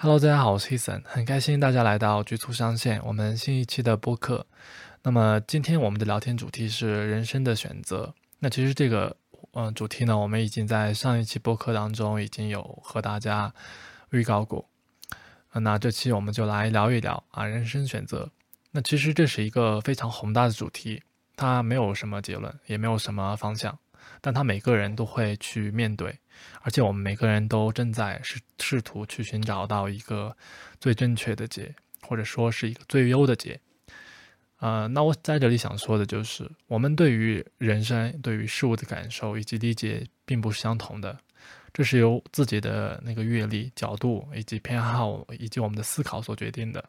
Hello，大家好，我是 Eason，很开心大家来到局促上线，我们新一期的播客。那么今天我们的聊天主题是人生的选择。那其实这个嗯主题呢，我们已经在上一期播客当中已经有和大家预告过。那这期我们就来聊一聊啊人生选择。那其实这是一个非常宏大的主题，它没有什么结论，也没有什么方向。但他每个人都会去面对，而且我们每个人都正在试试图去寻找到一个最正确的解，或者说是一个最优的解。呃，那我在这里想说的就是，我们对于人生、对于事物的感受以及理解并不是相同的，这是由自己的那个阅历、角度以及偏好以及我们的思考所决定的。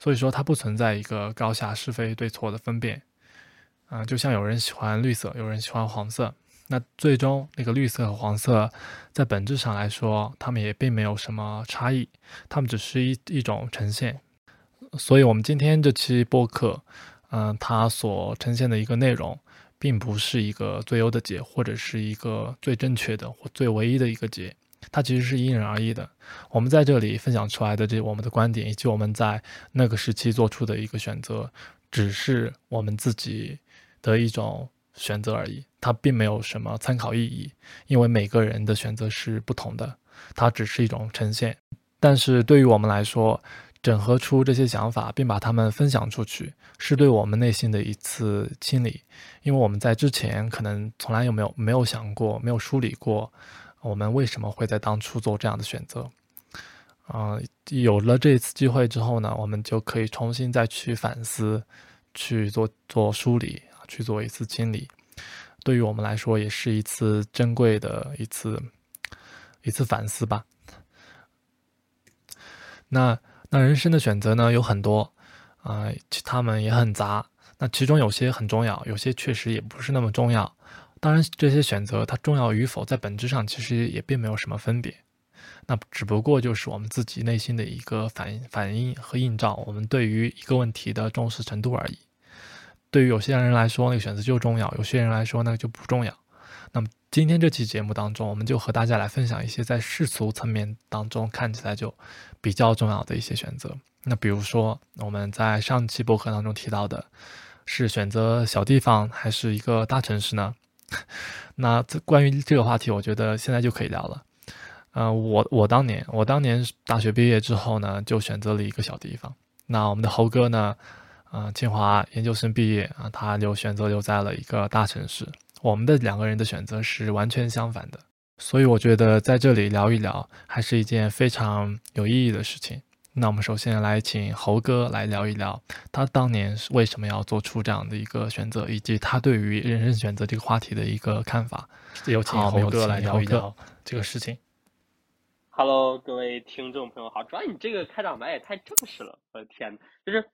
所以说，它不存在一个高下是非对错的分辨。啊，就像有人喜欢绿色，有人喜欢黄色，那最终那个绿色和黄色，在本质上来说，它们也并没有什么差异，它们只是一一种呈现。所以，我们今天这期播客，嗯，它所呈现的一个内容，并不是一个最优的解，或者是一个最正确的或最唯一的一个解，它其实是因人而异的。我们在这里分享出来的这我们的观点，以及我们在那个时期做出的一个选择，只是我们自己。的一种选择而已，它并没有什么参考意义，因为每个人的选择是不同的，它只是一种呈现。但是对于我们来说，整合出这些想法并把它们分享出去，是对我们内心的一次清理，因为我们在之前可能从来有没有没有想过，没有梳理过，我们为什么会在当初做这样的选择。嗯，有了这次机会之后呢，我们就可以重新再去反思，去做做梳理。去做一次清理，对于我们来说也是一次珍贵的一次一次反思吧。那那人生的选择呢有很多啊，他们也很杂。那其中有些很重要，有些确实也不是那么重要。当然，这些选择它重要与否，在本质上其实也并没有什么分别。那只不过就是我们自己内心的一个反反应和映照，我们对于一个问题的重视程度而已。对于有些人来说，那个选择就重要；有些人来说，那个就不重要。那么今天这期节目当中，我们就和大家来分享一些在世俗层面当中看起来就比较重要的一些选择。那比如说，我们在上期博客当中提到的，是选择小地方还是一个大城市呢？那这关于这个话题，我觉得现在就可以聊了。嗯，我我当年我当年大学毕业之后呢，就选择了一个小地方。那我们的猴哥呢？啊，清华研究生毕业啊，他就选择留在了一个大城市。我们的两个人的选择是完全相反的，所以我觉得在这里聊一聊，还是一件非常有意义的事情。那我们首先来请猴哥来聊一聊，他当年是为什么要做出这样的一个选择，以及他对于人生选择这个话题的一个看法。有请猴哥来聊一聊这个事情。Hello，各位听众朋友好，主要你这个开场白也太正式了，我的天呐，就是。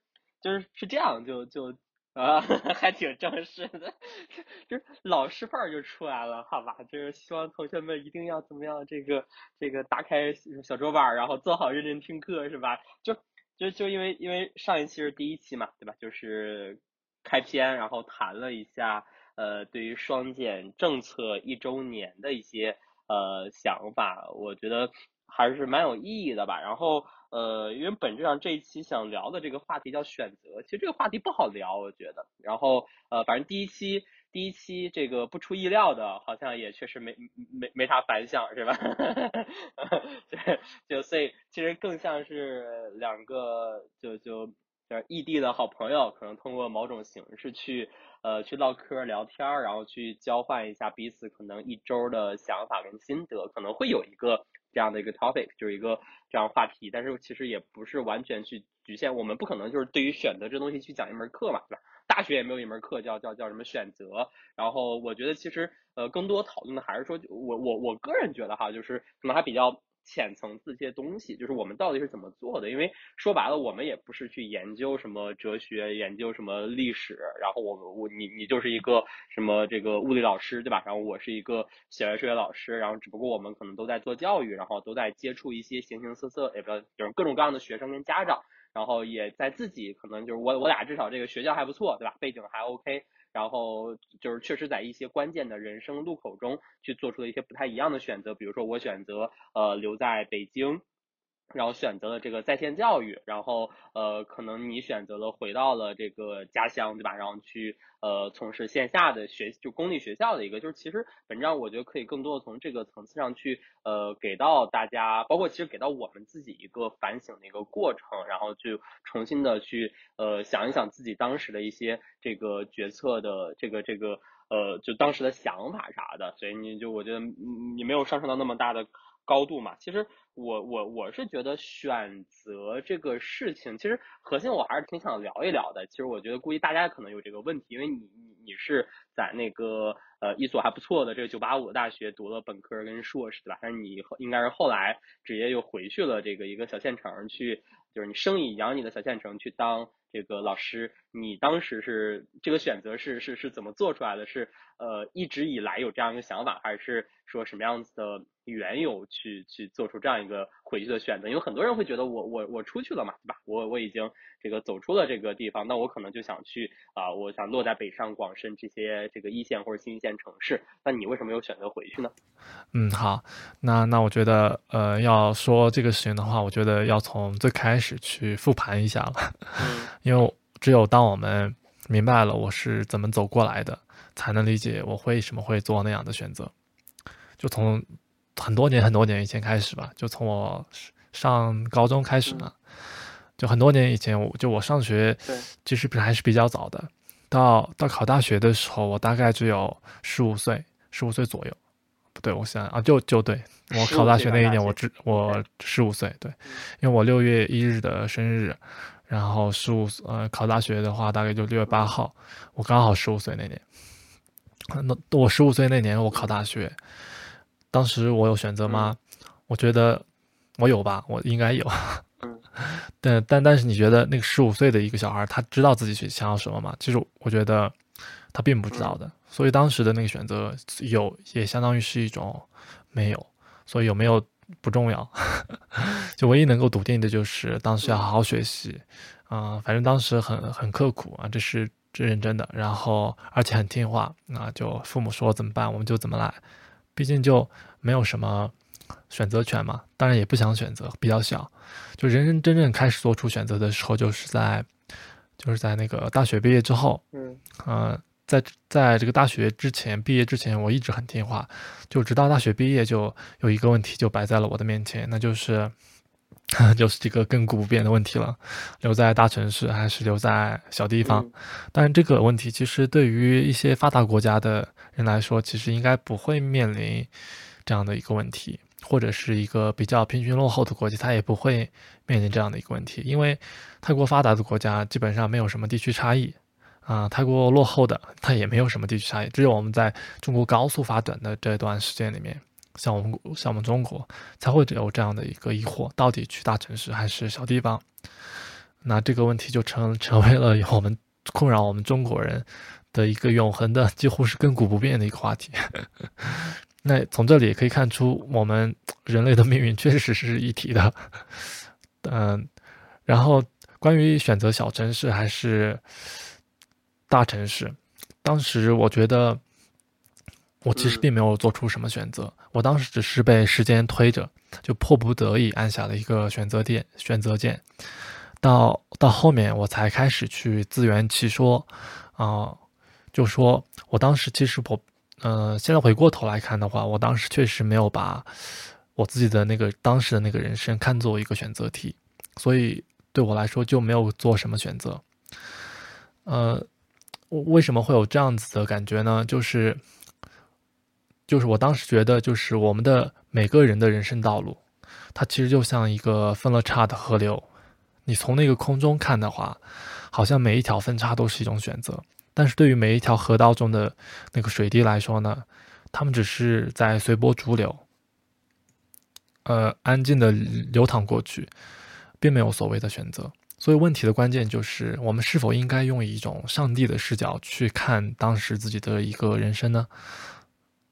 就是是这样，就就啊，还挺正式的，就是老师范儿就出来了，好吧？就是希望同学们一定要怎么样，这个这个打开小桌板，然后做好认真听课，是吧？就就就因为因为上一期是第一期嘛，对吧？就是开篇，然后谈了一下呃，对于双减政策一周年的一些呃想法，我觉得还是蛮有意义的吧。然后。呃，因为本质上这一期想聊的这个话题叫选择，其实这个话题不好聊，我觉得。然后呃，反正第一期第一期这个不出意料的，好像也确实没没没啥反响，是吧？就所以其实更像是两个就就就是异地的好朋友，可能通过某种形式去呃去唠嗑聊天，然后去交换一下彼此可能一周的想法跟心得，可能会有一个。这样的一个 topic 就是一个这样话题，但是其实也不是完全去局限，我们不可能就是对于选择这东西去讲一门课嘛，对吧？大学也没有一门课叫叫叫什么选择，然后我觉得其实呃更多讨论的还是说，我我我个人觉得哈，就是可能还比较。浅层次一些东西，就是我们到底是怎么做的？因为说白了，我们也不是去研究什么哲学，研究什么历史。然后我我你你就是一个什么这个物理老师，对吧？然后我是一个小学数学老师。然后只不过我们可能都在做教育，然后都在接触一些形形色色，也不就是各种各样的学生跟家长。然后也在自己可能就是我我俩至少这个学校还不错，对吧？背景还 OK。然后就是确实在一些关键的人生路口中去做出了一些不太一样的选择，比如说我选择呃留在北京，然后选择了这个在线教育，然后呃，可能你选择了回到了这个家乡，对吧？然后去呃从事线下的学，就公立学校的一个，就是其实本质上我觉得可以更多的从这个层次上去呃给到大家，包括其实给到我们自己一个反省的一个过程，然后去重新的去呃想一想自己当时的一些这个决策的这个这个呃就当时的想法啥的，所以你就我觉得你没有上升到那么大的。高度嘛，其实我我我是觉得选择这个事情，其实核心我还是挺想聊一聊的。其实我觉得估计大家可能有这个问题，因为你你你是在那个呃一所还不错的这个九八五的大学读了本科跟硕士对吧？但是你应该是后来直接又回去了这个一个小县城去，就是你生你养你的小县城去当这个老师。你当时是这个选择是是是怎么做出来的？是呃一直以来有这样一个想法，还是说什么样子的？缘由去去做出这样一个回去的选择，因为很多人会觉得我我我出去了嘛，对吧？我我已经这个走出了这个地方，那我可能就想去啊，我想落在北上广深这些这个一线或者新一线城市。那你为什么又选择回去呢？嗯，好，那那我觉得呃，要说这个事情的话，我觉得要从最开始去复盘一下了，因为只有当我们明白了我是怎么走过来的，才能理解我为什么会做那样的选择，就从。很多年很多年以前开始吧，就从我上高中开始呢，就很多年以前，我就我上学，其实还是比较早的。到到考大学的时候，我大概只有十五岁，十五岁左右。不对，我想啊，就就对我考大学那一年，我只我十五岁，对，因为我六月一日的生日，然后十五呃考大学的话，大概就六月八号，我刚好十五岁那年。那我十五岁那年，我考大学。当时我有选择吗？我觉得我有吧，我应该有。但但但是你觉得那个十五岁的一个小孩，他知道自己去想要什么吗？其实我觉得他并不知道的。所以当时的那个选择有，也相当于是一种没有。所以有没有不重要，就唯一能够笃定的就是当时要好好学习。啊，反正当时很很刻苦啊，这是这认真的。然后而且很听话，那就父母说怎么办，我们就怎么来。毕竟就没有什么选择权嘛，当然也不想选择，比较小。就人生真正开始做出选择的时候，就是在就是在那个大学毕业之后。嗯，呃，在在这个大学之前，毕业之前，我一直很听话，就直到大学毕业，就有一个问题就摆在了我的面前，那就是 就是这个亘古不变的问题了：留在大城市还是留在小地方？但是这个问题其实对于一些发达国家的。人来说，其实应该不会面临这样的一个问题，或者是一个比较贫穷落后的国家，它也不会面临这样的一个问题，因为太过发达的国家基本上没有什么地区差异啊，太过落后的它也没有什么地区差异，只有我们在中国高速发展的这段时间里面，像我们像我们中国才会有这样的一个疑惑，到底去大城市还是小地方？那这个问题就成成为了我们困扰我们中国人。的一个永恒的，几乎是亘古不变的一个话题。那从这里也可以看出，我们人类的命运确实是一体的。嗯，然后关于选择小城市还是大城市，当时我觉得我其实并没有做出什么选择，我当时只是被时间推着，就迫不得已按下了一个选择键，选择键。到到后面我才开始去自圆其说啊。就说，我当时其实我，呃，现在回过头来看的话，我当时确实没有把我自己的那个当时的那个人生看作一个选择题，所以对我来说就没有做什么选择。呃，为什么会有这样子的感觉呢？就是，就是我当时觉得，就是我们的每个人的人生道路，它其实就像一个分了叉的河流，你从那个空中看的话，好像每一条分叉都是一种选择。但是对于每一条河道中的那个水滴来说呢，它们只是在随波逐流，呃，安静的流淌过去，并没有所谓的选择。所以问题的关键就是，我们是否应该用一种上帝的视角去看当时自己的一个人生呢？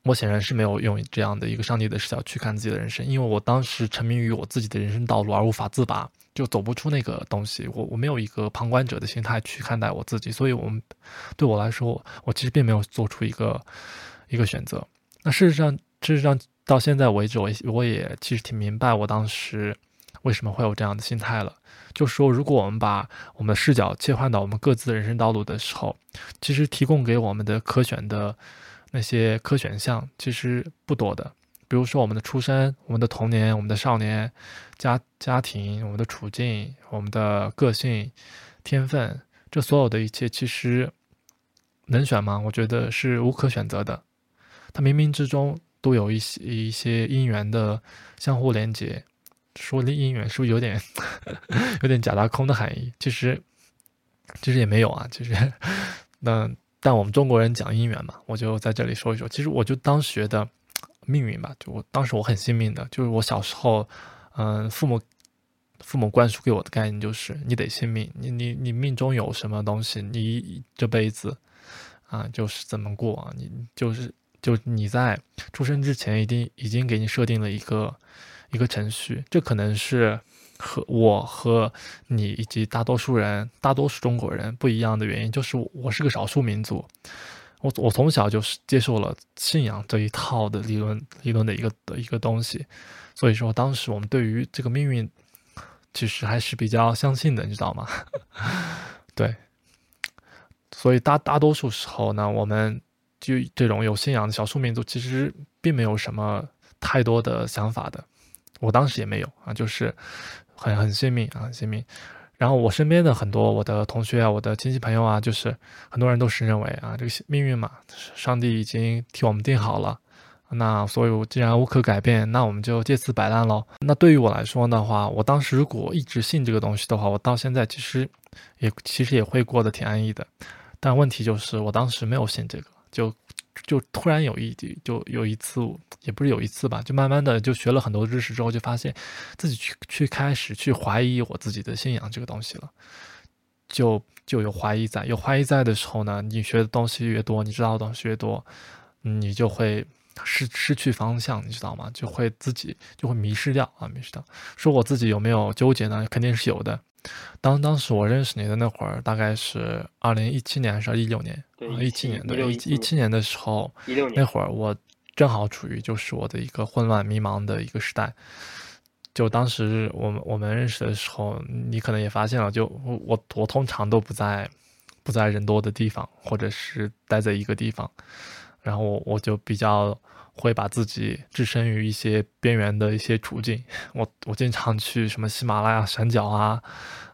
我显然是没有用这样的一个上帝的视角去看自己的人生，因为我当时沉迷于我自己的人生道路而无法自拔。就走不出那个东西，我我没有一个旁观者的心态去看待我自己，所以，我们对我来说，我其实并没有做出一个一个选择。那事实上，事实上到现在为止，我我也其实挺明白，我当时为什么会有这样的心态了。就说如果我们把我们的视角切换到我们各自的人生道路的时候，其实提供给我们的可选的那些可选项其实不多的。比如说我们的出生、我们的童年、我们的少年、家家庭、我们的处境、我们的个性、天分，这所有的一切，其实能选吗？我觉得是无可选择的。它冥冥之中都有一些一些因缘的相互连接。说的因缘是不是有点 有点假大空的含义？其实其实也没有啊。其实 那但我们中国人讲因缘嘛，我就在这里说一说。其实我就当时觉得。命运吧，就我当时我很幸运的，就是我小时候，嗯，父母父母灌输给我的概念就是你得信命，你你你命中有什么东西，你这辈子啊就是怎么过，你就是就你在出生之前已经已经给你设定了一个一个程序，这可能是和我和你以及大多数人大多数中国人不一样的原因，就是我是个少数民族。我我从小就是接受了信仰这一套的理论理论的一个的一个东西，所以说当时我们对于这个命运其实还是比较相信的，你知道吗？对，所以大大多数时候呢，我们就这种有信仰的少数民族，其实并没有什么太多的想法的。我当时也没有啊，就是很很信命啊，很信命。然后我身边的很多我的同学啊，我的亲戚朋友啊，就是很多人都是认为啊，这个命运嘛，上帝已经替我们定好了，那所以既然无可改变，那我们就借此摆烂喽。那对于我来说的话，我当时如果一直信这个东西的话，我到现在其实也其实也会过得挺安逸的。但问题就是我当时没有信这个，就。就突然有一就有一次，也不是有一次吧，就慢慢的就学了很多知识之后，就发现自己去去开始去怀疑我自己的信仰这个东西了，就就有怀疑在，有怀疑在的时候呢，你学的东西越多，你知道的东西越多，你就会失失去方向，你知道吗？就会自己就会迷失掉啊，迷失掉。说我自己有没有纠结呢？肯定是有的。当当时我认识你的那会儿，大概是二零一七年还是一六年？对，一七年对，一一七年的时候，那会儿我正好处于就是我的一个混乱迷茫的一个时代。就当时我们我们认识的时候，你可能也发现了，就我我通常都不在不在人多的地方，或者是待在一个地方，然后我我就比较。会把自己置身于一些边缘的一些处境，我我经常去什么喜马拉雅山脚啊，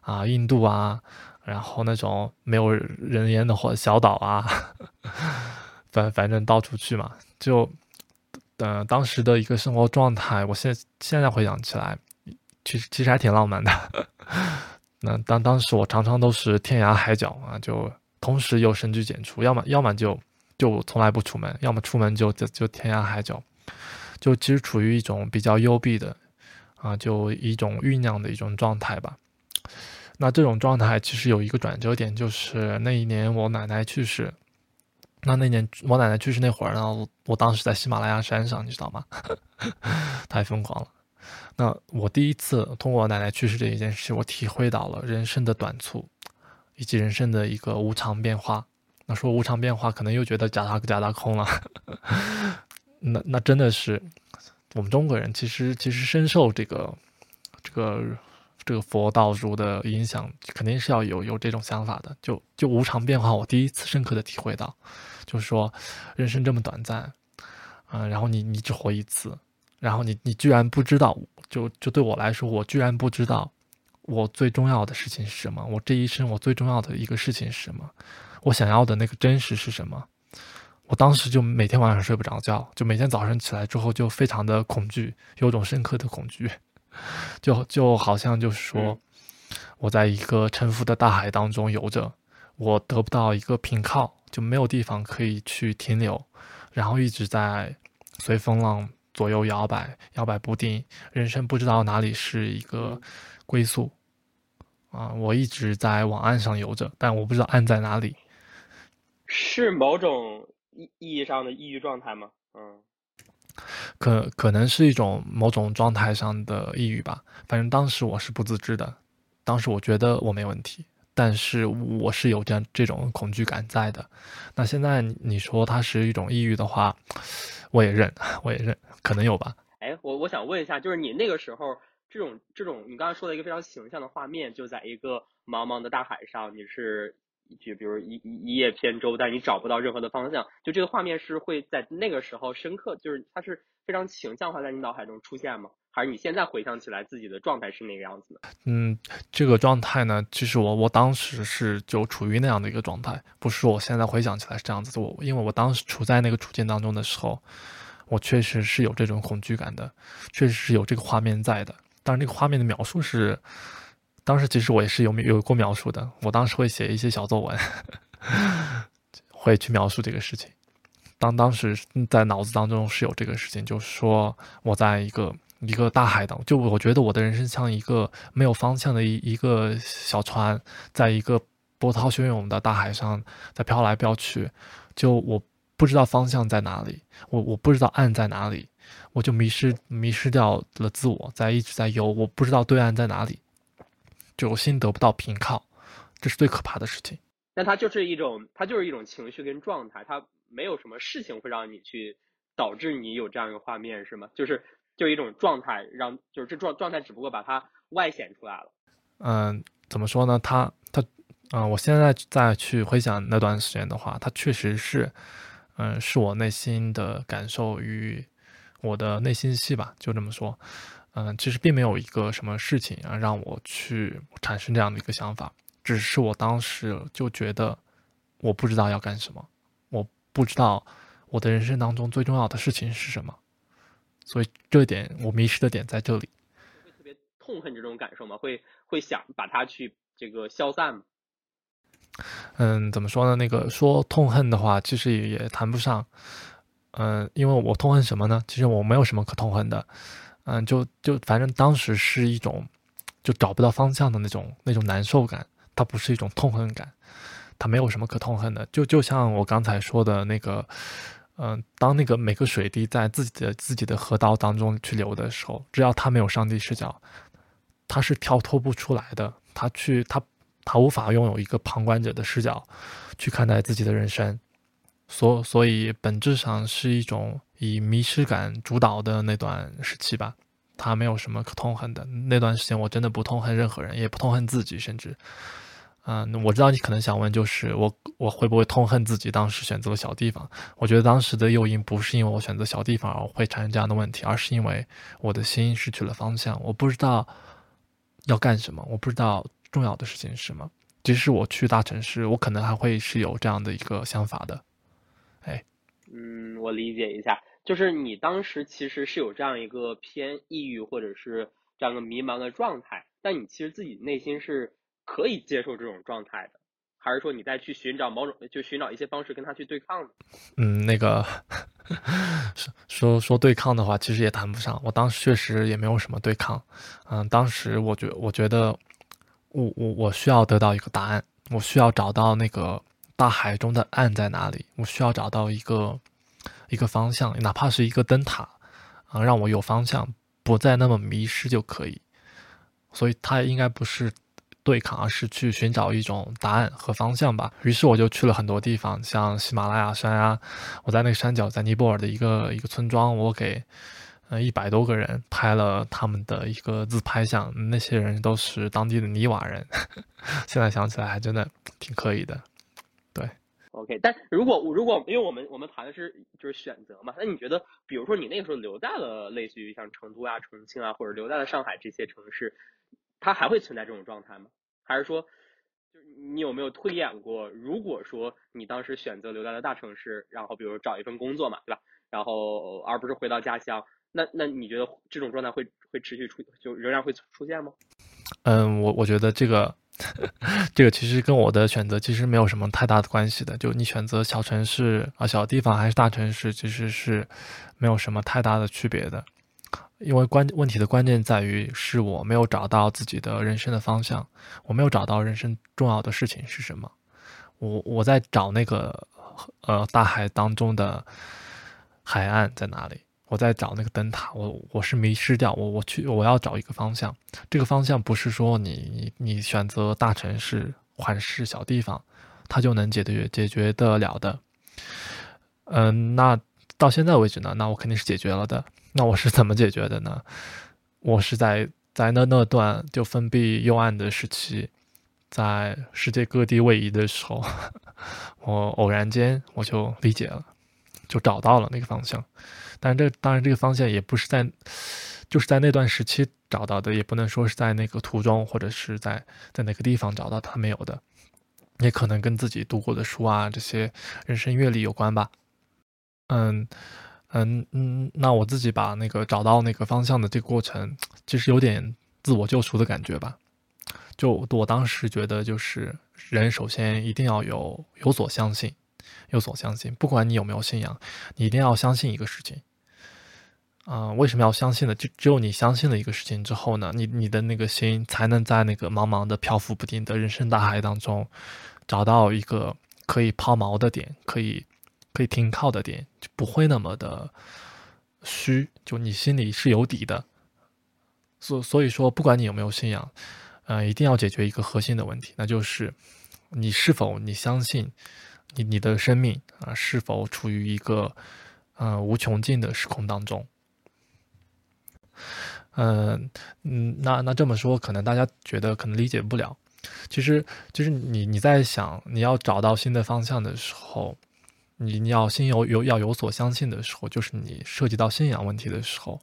啊印度啊，然后那种没有人烟的或小岛啊，反反正到处去嘛，就，呃当时的一个生活状态，我现现在回想起来，其实其实还挺浪漫的。那当当时我常常都是天涯海角啊，就同时又深居简出，要么要么就。就从来不出门，要么出门就就就天涯海角，就其实处于一种比较幽闭的，啊，就一种酝酿的一种状态吧。那这种状态其实有一个转折点，就是那一年我奶奶去世。那那年我奶奶去世那会儿呢，我当时在喜马拉雅山上，你知道吗？太疯狂了。那我第一次通过我奶奶去世这一件事，我体会到了人生的短促，以及人生的一个无常变化。说无常变化，可能又觉得假大假大空了。那那真的是我们中国人，其实其实深受这个这个这个佛道儒的影响，肯定是要有有这种想法的。就就无常变化，我第一次深刻的体会到，就是说人生这么短暂，嗯，然后你你只活一次，然后你你居然不知道，就就对我来说，我居然不知道我最重要的事情是什么，我这一生我最重要的一个事情是什么。我想要的那个真实是什么？我当时就每天晚上睡不着觉，就每天早上起来之后就非常的恐惧，有种深刻的恐惧，就就好像就是说，我在一个沉浮的大海当中游着，我得不到一个平靠，就没有地方可以去停留，然后一直在随风浪左右摇摆，摇摆不定，人生不知道哪里是一个归宿啊！我一直在往岸上游着，但我不知道岸在哪里。是某种意意义上的抑郁状态吗？嗯，可可能是一种某种状态上的抑郁吧。反正当时我是不自知的，当时我觉得我没问题，但是我是有这样这种恐惧感在的。那现在你说它是一种抑郁的话，我也认，我也认，可能有吧。哎，我我想问一下，就是你那个时候这种这种你刚才说的一个非常形象的画面，就在一个茫茫的大海上，你是就比如一一一叶扁舟，但你找不到任何的方向，就这个画面是会在那个时候深刻，就是它是非常形象化在你脑海中出现吗？还是你现在回想起来自己的状态是那个样子的？嗯，这个状态呢，其实我我当时是就处于那样的一个状态，不是我现在回想起来是这样子的。我因为我当时处在那个处境当中的时候，我确实是有这种恐惧感的，确实是有这个画面在的。但是那个画面的描述是，当时其实我也是有有过描述的。我当时会写一些小作文，会去描述这个事情。当当时在脑子当中是有这个事情，就是说我在一个。一个大海当就我觉得我的人生像一个没有方向的一一个小船，在一个波涛汹涌的大海上在飘来飘去，就我不知道方向在哪里，我我不知道岸在哪里，我就迷失迷失掉了自我，在一直在游，我不知道对岸在哪里，就我心得不到平靠，这是最可怕的事情。那它就是一种，它就是一种情绪跟状态，它没有什么事情会让你去导致你有这样一个画面，是吗？就是。就一种状态，让就是这状状态，只不过把它外显出来了。嗯，怎么说呢？他他，嗯，我现在再去回想那段时间的话，它确实是，嗯，是我内心的感受与我的内心戏吧，就这么说。嗯，其实并没有一个什么事情啊让我去产生这样的一个想法，只是我当时就觉得我不知道要干什么，我不知道我的人生当中最重要的事情是什么。所以这点我迷失的点在这里，会特别痛恨这种感受吗？会会想把它去这个消散吗？嗯，怎么说呢？那个说痛恨的话，其实也也谈不上。嗯，因为我痛恨什么呢？其实我没有什么可痛恨的。嗯，就就反正当时是一种就找不到方向的那种那种难受感，它不是一种痛恨感，它没有什么可痛恨的。就就像我刚才说的那个。嗯，当那个每个水滴在自己的自己的河道当中去流的时候，只要他没有上帝视角，他是跳脱不出来的。他去他他无法拥有一个旁观者的视角去看待自己的人生，所所以本质上是一种以迷失感主导的那段时期吧。他没有什么可痛恨的那段时间，我真的不痛恨任何人，也不痛恨自己，甚至。嗯，我知道你可能想问，就是我我会不会痛恨自己当时选择了小地方？我觉得当时的诱因不是因为我选择小地方而会产生这样的问题，而是因为我的心失去了方向，我不知道要干什么，我不知道重要的事情是什么。即使我去大城市，我可能还会是有这样的一个想法的。嗯，我理解一下，就是你当时其实是有这样一个偏抑郁或者是这样的迷茫的状态，但你其实自己内心是。可以接受这种状态的，还是说你再去寻找某种，就寻找一些方式跟他去对抗？嗯，那个 说说对抗的话，其实也谈不上。我当时确实也没有什么对抗。嗯，当时我觉我觉得，我我我需要得到一个答案，我需要找到那个大海中的岸在哪里，我需要找到一个一个方向，哪怕是一个灯塔啊，让我有方向，不再那么迷失就可以。所以，它应该不是。对抗，而是去寻找一种答案和方向吧。于是我就去了很多地方，像喜马拉雅山啊，我在那个山脚，在尼泊尔的一个一个村庄，我给呃一百多个人拍了他们的一个自拍像，那些人都是当地的尼瓦人，现在想起来还真的挺可以的。，OK，但如果如果因为我们我们谈的是就是选择嘛，那你觉得，比如说你那个时候留在了类似于像成都啊、重庆啊，或者留在了上海这些城市。它还会存在这种状态吗？还是说，就你有没有推演过？如果说你当时选择留在了大城市，然后比如找一份工作嘛，对吧？然后而不是回到家乡，那那你觉得这种状态会会持续出，就仍然会出现吗？嗯，我我觉得这个 这个其实跟我的选择其实没有什么太大的关系的。就你选择小城市啊、小地方还是大城市，其实是没有什么太大的区别的。因为关问题的关键在于是我没有找到自己的人生的方向，我没有找到人生重要的事情是什么。我我在找那个呃大海当中的海岸在哪里？我在找那个灯塔。我我是迷失掉。我我去我要找一个方向。这个方向不是说你你你选择大城市、环市小地方，它就能解决解决得了的。嗯，那到现在为止呢？那我肯定是解决了的。那我是怎么解决的呢？我是在在那那段就封闭幽暗的时期，在世界各地位移的时候，我偶然间我就理解了，就找到了那个方向。但这当然这个方向也不是在，就是在那段时期找到的，也不能说是在那个途中或者是在在哪个地方找到它没有的，也可能跟自己读过的书啊这些人生阅历有关吧。嗯。嗯嗯，那我自己把那个找到那个方向的这个过程，其实有点自我救赎的感觉吧。就我当时觉得，就是人首先一定要有有所相信，有所相信，不管你有没有信仰，你一定要相信一个事情。啊，为什么要相信呢？就只有你相信了一个事情之后呢，你你的那个心才能在那个茫茫的漂浮不定的人生大海当中，找到一个可以抛锚的点，可以。可以停靠的点就不会那么的虚，就你心里是有底的。所所以说，不管你有没有信仰，呃，一定要解决一个核心的问题，那就是你是否你相信你你的生命啊是否处于一个呃无穷尽的时空当中？嗯嗯，那那这么说，可能大家觉得可能理解不了。其实，就是你你在想你要找到新的方向的时候。你你要心有有要有所相信的时候，就是你涉及到信仰问题的时候，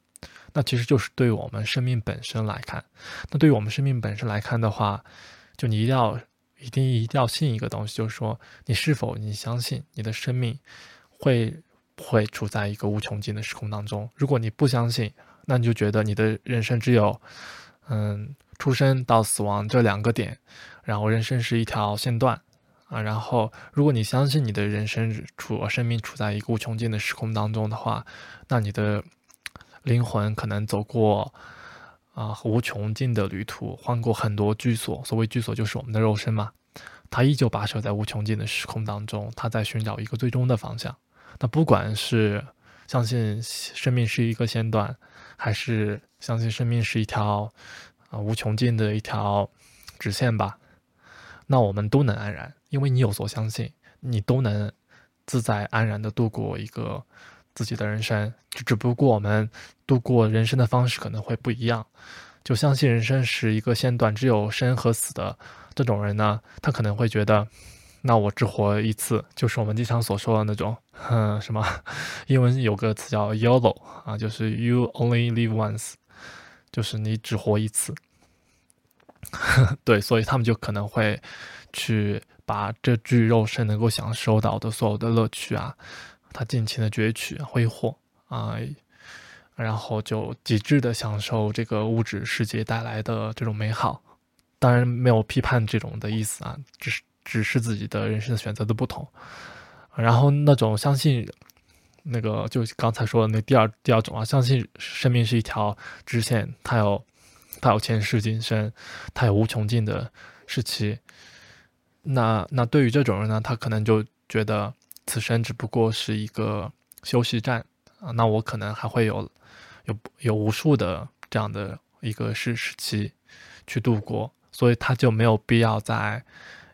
那其实就是对我们生命本身来看，那对于我们生命本身来看的话，就你一定要一定一定要信一个东西，就是说你是否你相信你的生命会会处在一个无穷尽的时空当中？如果你不相信，那你就觉得你的人生只有嗯出生到死亡这两个点，然后人生是一条线段。啊，然后如果你相信你的人生处生命处在一个无穷尽的时空当中的话，那你的灵魂可能走过啊无穷尽的旅途，换过很多居所。所谓居所，就是我们的肉身嘛。他依旧跋涉在无穷尽的时空当中，他在寻找一个最终的方向。那不管是相信生命是一个线段，还是相信生命是一条啊无穷尽的一条直线吧。那我们都能安然，因为你有所相信，你都能自在安然的度过一个自己的人生。就只不过我们度过人生的方式可能会不一样。就相信人生是一个线段，只有生和死的这种人呢，他可能会觉得，那我只活一次，就是我们经常所说的那种，嗯，什么？英文有个词叫 “YOLO” 啊，就是 “You only live once”，就是你只活一次。对，所以他们就可能会去把这具肉身能够享受到的所有的乐趣啊，他尽情的攫取挥霍啊，然后就极致的享受这个物质世界带来的这种美好。当然没有批判这种的意思啊，只是只是自己的人生的选择的不同。然后那种相信那个，就刚才说的那第二第二种啊，相信生命是一条直线，它有。他有前世今生，他有无穷尽的时期。那那对于这种人呢，他可能就觉得此生只不过是一个休息站啊。那我可能还会有有有无数的这样的一个是时期去度过，所以他就没有必要在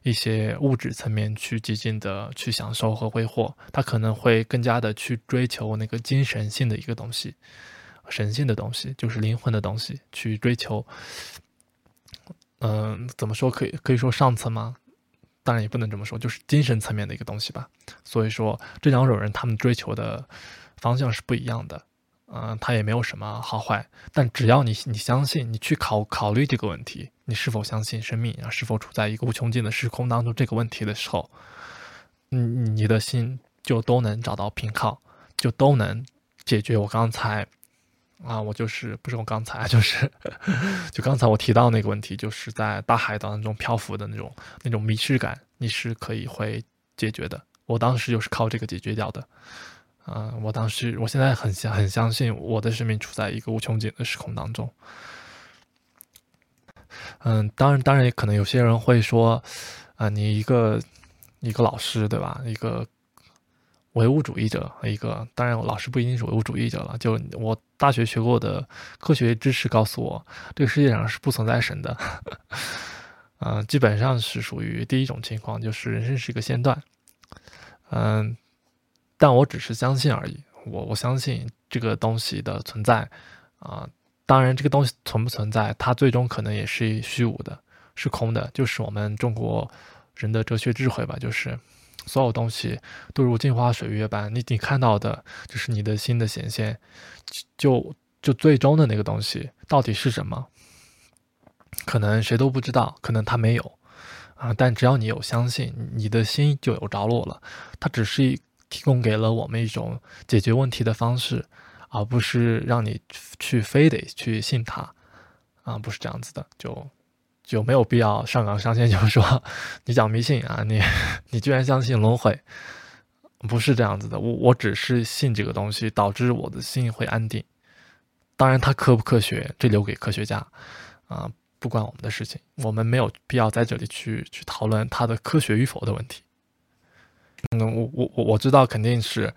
一些物质层面去极尽的去享受和挥霍。他可能会更加的去追求那个精神性的一个东西。神性的东西，就是灵魂的东西，去追求。嗯，怎么说可以可以说上层吗？当然也不能这么说，就是精神层面的一个东西吧。所以说，这两种人他们追求的方向是不一样的。嗯，他也没有什么好坏，但只要你你相信，你去考考虑这个问题，你是否相信生命啊，是否处在一个无穷尽的时空当中这个问题的时候，嗯，你的心就都能找到平靠，就都能解决我刚才。啊，我就是不是我刚才就是，就刚才我提到那个问题，就是在大海当中漂浮的那种那种迷失感，你是可以会解决的。我当时就是靠这个解决掉的。嗯，我当时我现在很相很相信我的生命处在一个无穷尽的时空当中。嗯，当然当然也可能有些人会说，啊，你一个一个老师对吧？一个。唯物主义者一个，当然老师不一定是唯物主义者了。就我大学学过的科学知识告诉我，这个世界上是不存在神的。嗯，基本上是属于第一种情况，就是人生是一个线段。嗯，但我只是相信而已。我我相信这个东西的存在啊，当然，这个东西存不存在，它最终可能也是虚无的，是空的。就是我们中国人的哲学智慧吧，就是所有东西都如镜花水月般，你你看到的就是你的心的显现，就就最终的那个东西到底是什么，可能谁都不知道，可能它没有啊。但只要你有相信，你的心就有着落了。它只是一提供给了我们一种解决问题的方式。而不是让你去非得去信他，啊，不是这样子的，就就没有必要上纲上线，就是说你讲迷信啊，你 你居然相信轮回，不是这样子的，我我只是信这个东西，导致我的心会安定。当然，它科不科学，这留给科学家，啊，不关我们的事情，我们没有必要在这里去去讨论它的科学与否的问题。嗯，我我我我知道肯定是，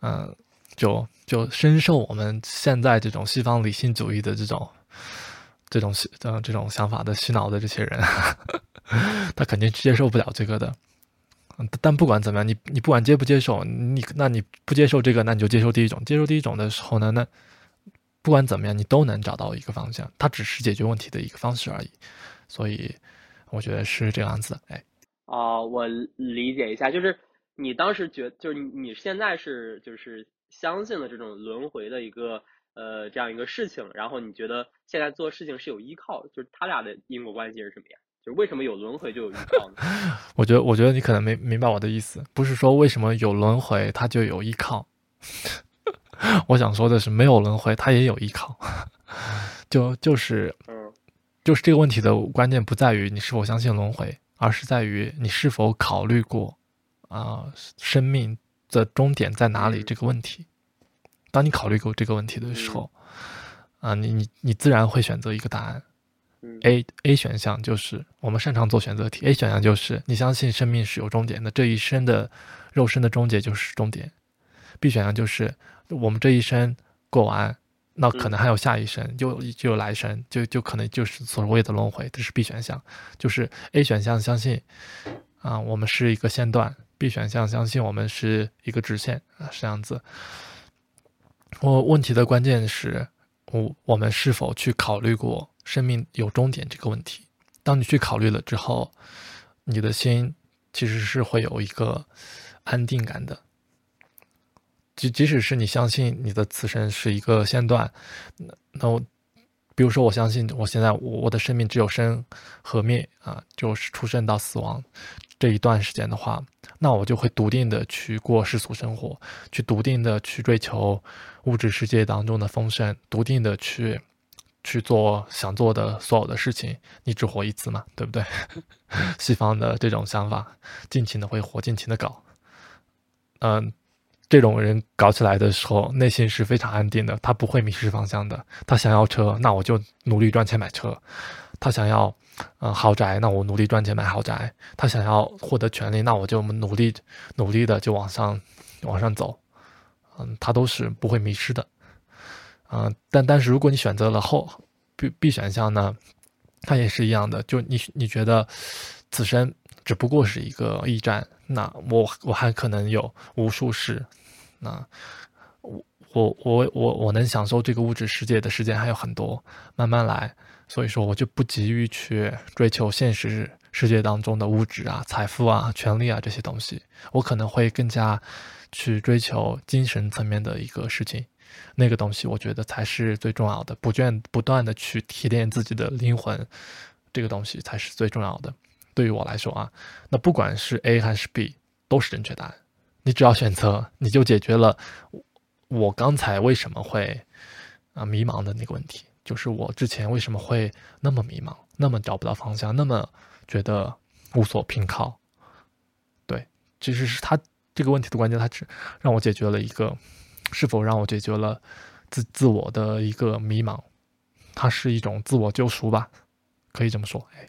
嗯。就就深受我们现在这种西方理性主义的这种这种呃这种想法的洗脑的这些人，他肯定接受不了这个的。但不管怎么样，你你不管接不接受，你那你不接受这个，那你就接受第一种。接受第一种的时候呢，那不管怎么样，你都能找到一个方向。它只是解决问题的一个方式而已。所以我觉得是这样子。哎，哦，我理解一下，就是你当时觉，就是你现在是就是。相信了这种轮回的一个呃这样一个事情，然后你觉得现在做事情是有依靠，就是他俩的因果关系是什么呀？就是为什么有轮回就有依靠呢？我觉得，我觉得你可能没明白我的意思，不是说为什么有轮回它就有依靠。我想说的是，没有轮回它也有依靠，就就是嗯就是这个问题的关键不在于你是否相信轮回，而是在于你是否考虑过啊生命。的终点在哪里？这个问题，当你考虑过这个问题的时候，啊，你你你自然会选择一个答案。A A 选项就是我们擅长做选择题。A 选项就是你相信生命是有终点的，这一生的肉身的终结就是终点。B 选项就是我们这一生过完，那可能还有下一生，就就有来生，就就可能就是所谓的轮回。这是 B 选项，就是 A 选项相信啊，我们是一个线段。B 选项相信我们是一个直线啊，是这样子。我问题的关键是我我们是否去考虑过生命有终点这个问题？当你去考虑了之后，你的心其实是会有一个安定感的。即即使是你相信你的此生是一个线段，那那我比如说我相信我现在我的生命只有生和灭啊，就是出生到死亡。这一段时间的话，那我就会笃定的去过世俗生活，去笃定的去追求物质世界当中的丰盛，笃定的去去做想做的所有的事情。你只活一次嘛，对不对？西方的这种想法，尽情的挥霍，尽情的搞。嗯，这种人搞起来的时候，内心是非常安定的，他不会迷失方向的。他想要车，那我就努力赚钱买车。他想要。嗯，豪宅，那我努力赚钱买豪宅。他想要获得权利，那我就努力努力的就往上往上走。嗯，他都是不会迷失的。嗯，但但是如果你选择了后 B B 选项呢，它也是一样的。就你你觉得此生只不过是一个驿站，那我我还可能有无数世。那我我我我我能享受这个物质世界的时间还有很多，慢慢来。所以说，我就不急于去追求现实世界当中的物质啊、财富啊、权利啊这些东西。我可能会更加去追求精神层面的一个事情，那个东西我觉得才是最重要的。不倦不断的去提炼自己的灵魂，这个东西才是最重要的。对于我来说啊，那不管是 A 还是 B，都是正确答案。你只要选择，你就解决了我刚才为什么会啊迷茫的那个问题。就是我之前为什么会那么迷茫，那么找不到方向，那么觉得无所凭靠？对，其实是他这个问题的关键，他只让我解决了一个，是否让我解决了自自我的一个迷茫？它是一种自我救赎吧，可以这么说。哎，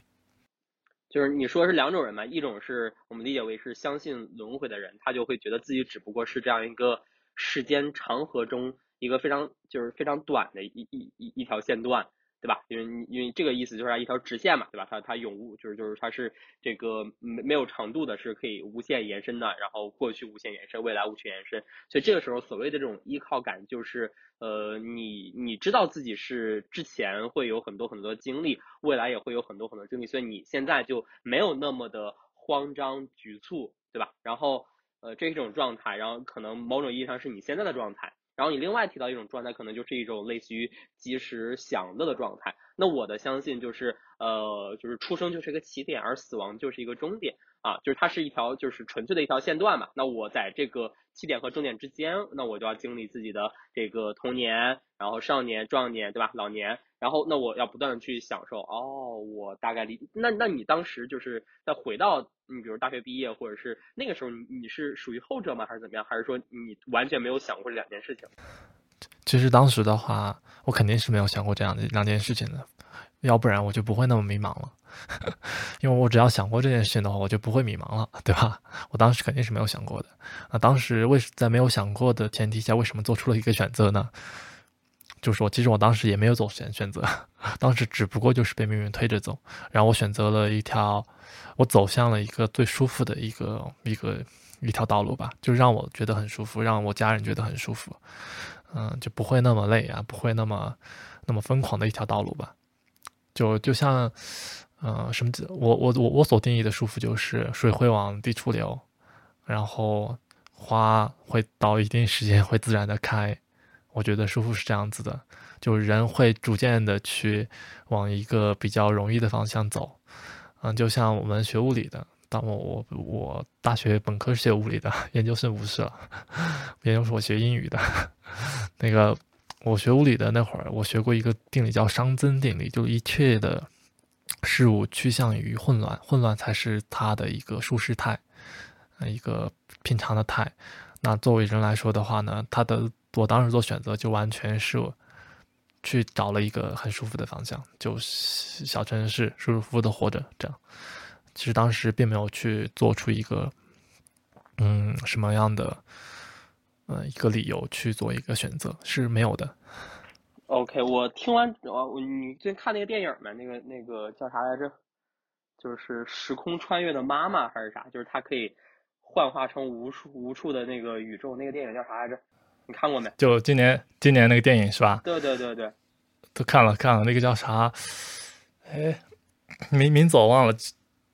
就是你说是两种人嘛，一种是我们理解为是相信轮回的人，他就会觉得自己只不过是这样一个时间长河中。一个非常就是非常短的一一一一条线段，对吧？因为因为这个意思就是它一条直线嘛，对吧？它它永无就是就是它是这个没没有长度的，是可以无限延伸的，然后过去无限延伸，未来无限延伸。所以这个时候所谓的这种依靠感，就是呃你你知道自己是之前会有很多很多经历，未来也会有很多很多经历，所以你现在就没有那么的慌张局促，对吧？然后呃这种状态，然后可能某种意义上是你现在的状态。然后你另外提到一种状态，可能就是一种类似于及时享乐的状态。那我的相信就是，呃，就是出生就是一个起点，而死亡就是一个终点啊，就是它是一条就是纯粹的一条线段嘛。那我在这个起点和终点之间，那我就要经历自己的这个童年，然后少年、壮年，对吧？老年。然后，那我要不断的去享受。哦，我大概理。那那你当时就是再回到你，比如大学毕业，或者是那个时候，你你是属于后者吗？还是怎么样？还是说你完全没有想过这两件事情？其实当时的话，我肯定是没有想过这样的两件事情的，要不然我就不会那么迷茫了。因为我只要想过这件事情的话，我就不会迷茫了，对吧？我当时肯定是没有想过的。那当时为在没有想过的前提下，为什么做出了一个选择呢？就是说，其实我当时也没有走选选择，当时只不过就是被命运推着走，然后我选择了一条，我走向了一个最舒服的一个一个一条道路吧，就让我觉得很舒服，让我家人觉得很舒服，嗯，就不会那么累啊，不会那么那么疯狂的一条道路吧，就就像，嗯，什么？我我我我所定义的舒服就是水会往低处流，然后花会到一定时间会自然的开。我觉得舒服是这样子的，就人会逐渐的去往一个比较容易的方向走，嗯，就像我们学物理的，当我我我大学本科是学物理的，研究生不是了，研究生我学英语的，那个我学物理的那会儿，我学过一个定理叫熵增定理，就一切的事物趋向于混乱，混乱才是它的一个舒适态，一个平常的态。那作为人来说的话呢，它的我当时做选择就完全是去找了一个很舒服的方向，就小城市舒舒服服的活着。这样，其实当时并没有去做出一个嗯什么样的呃一个理由去做一个选择是没有的。OK，我听完我你最近看那个电影没？那个那个叫啥来着？就是时空穿越的妈妈还是啥？就是它可以幻化成无数无数的那个宇宙。那个电影叫啥来着？你看过没？就今年今年那个电影是吧？对对对对，都看了看了。那个叫啥？哎，名名字我忘了，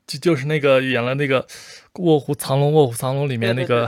就就是那个演了那个《卧虎藏龙》《卧虎藏龙》里面那个，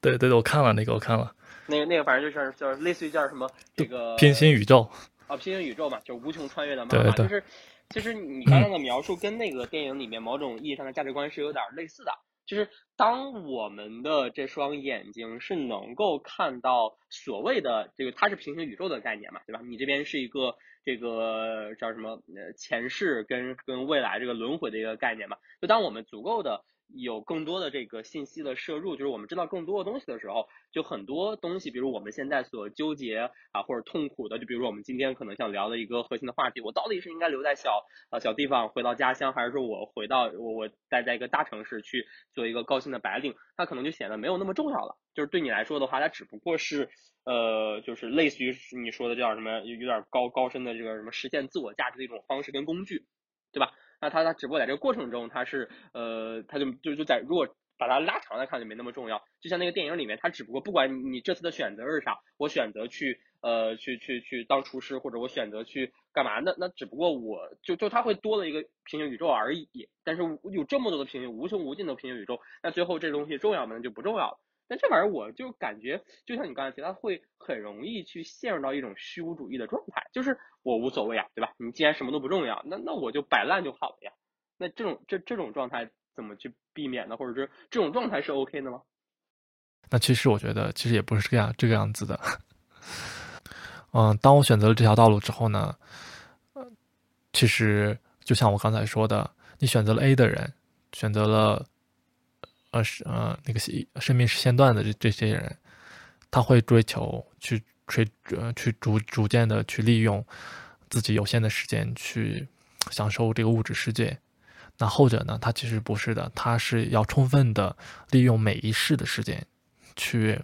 对对 对，我看了那个，我看了。那个那个反正就是就是类似于叫什么这个平行宇宙啊，平行宇宙嘛，就无穷穿越的妈妈。就是其实你刚刚的描述跟那个电影里面某种意义上的价值观是有点类似的。就是当我们的这双眼睛是能够看到所谓的这个，它是平行宇宙的概念嘛，对吧？你这边是一个这个叫什么呃前世跟跟未来这个轮回的一个概念嘛？就当我们足够的。有更多的这个信息的摄入，就是我们知道更多的东西的时候，就很多东西，比如我们现在所纠结啊或者痛苦的，就比如说我们今天可能想聊的一个核心的话题，我到底是应该留在小呃小地方回到家乡，还是说我回到我我待在一个大城市去做一个高薪的白领，那可能就显得没有那么重要了。就是对你来说的话，它只不过是呃，就是类似于你说的叫什么，有有点高高深的这个什么实现自我价值的一种方式跟工具，对吧？那他他只不过在这个过程中，他是呃，他就就就在如果把它拉长来看就没那么重要。就像那个电影里面，他只不过不管你这次的选择是啥，我选择去呃去去去当厨师，或者我选择去干嘛，那那只不过我就就他会多了一个平行宇宙而已。但是有这么多的平行无穷无尽的平行宇宙，那最后这东西重要吗？那就不重要了。但这玩意儿我就感觉，就像你刚才提，到会很容易去陷入到一种虚无主义的状态，就是我无所谓啊，对吧？你既然什么都不重要，那那我就摆烂就好了呀。那这种这这种状态怎么去避免呢？或者是这种状态是 OK 的吗？那其实我觉得，其实也不是这样这个样子的。嗯，当我选择了这条道路之后呢，呃其实就像我刚才说的，你选择了 A 的人，选择了。呃是呃那个生命是线段的这这些人，他会追求去追呃去逐逐渐的去利用自己有限的时间去享受这个物质世界。那后者呢，他其实不是的，他是要充分的利用每一世的时间去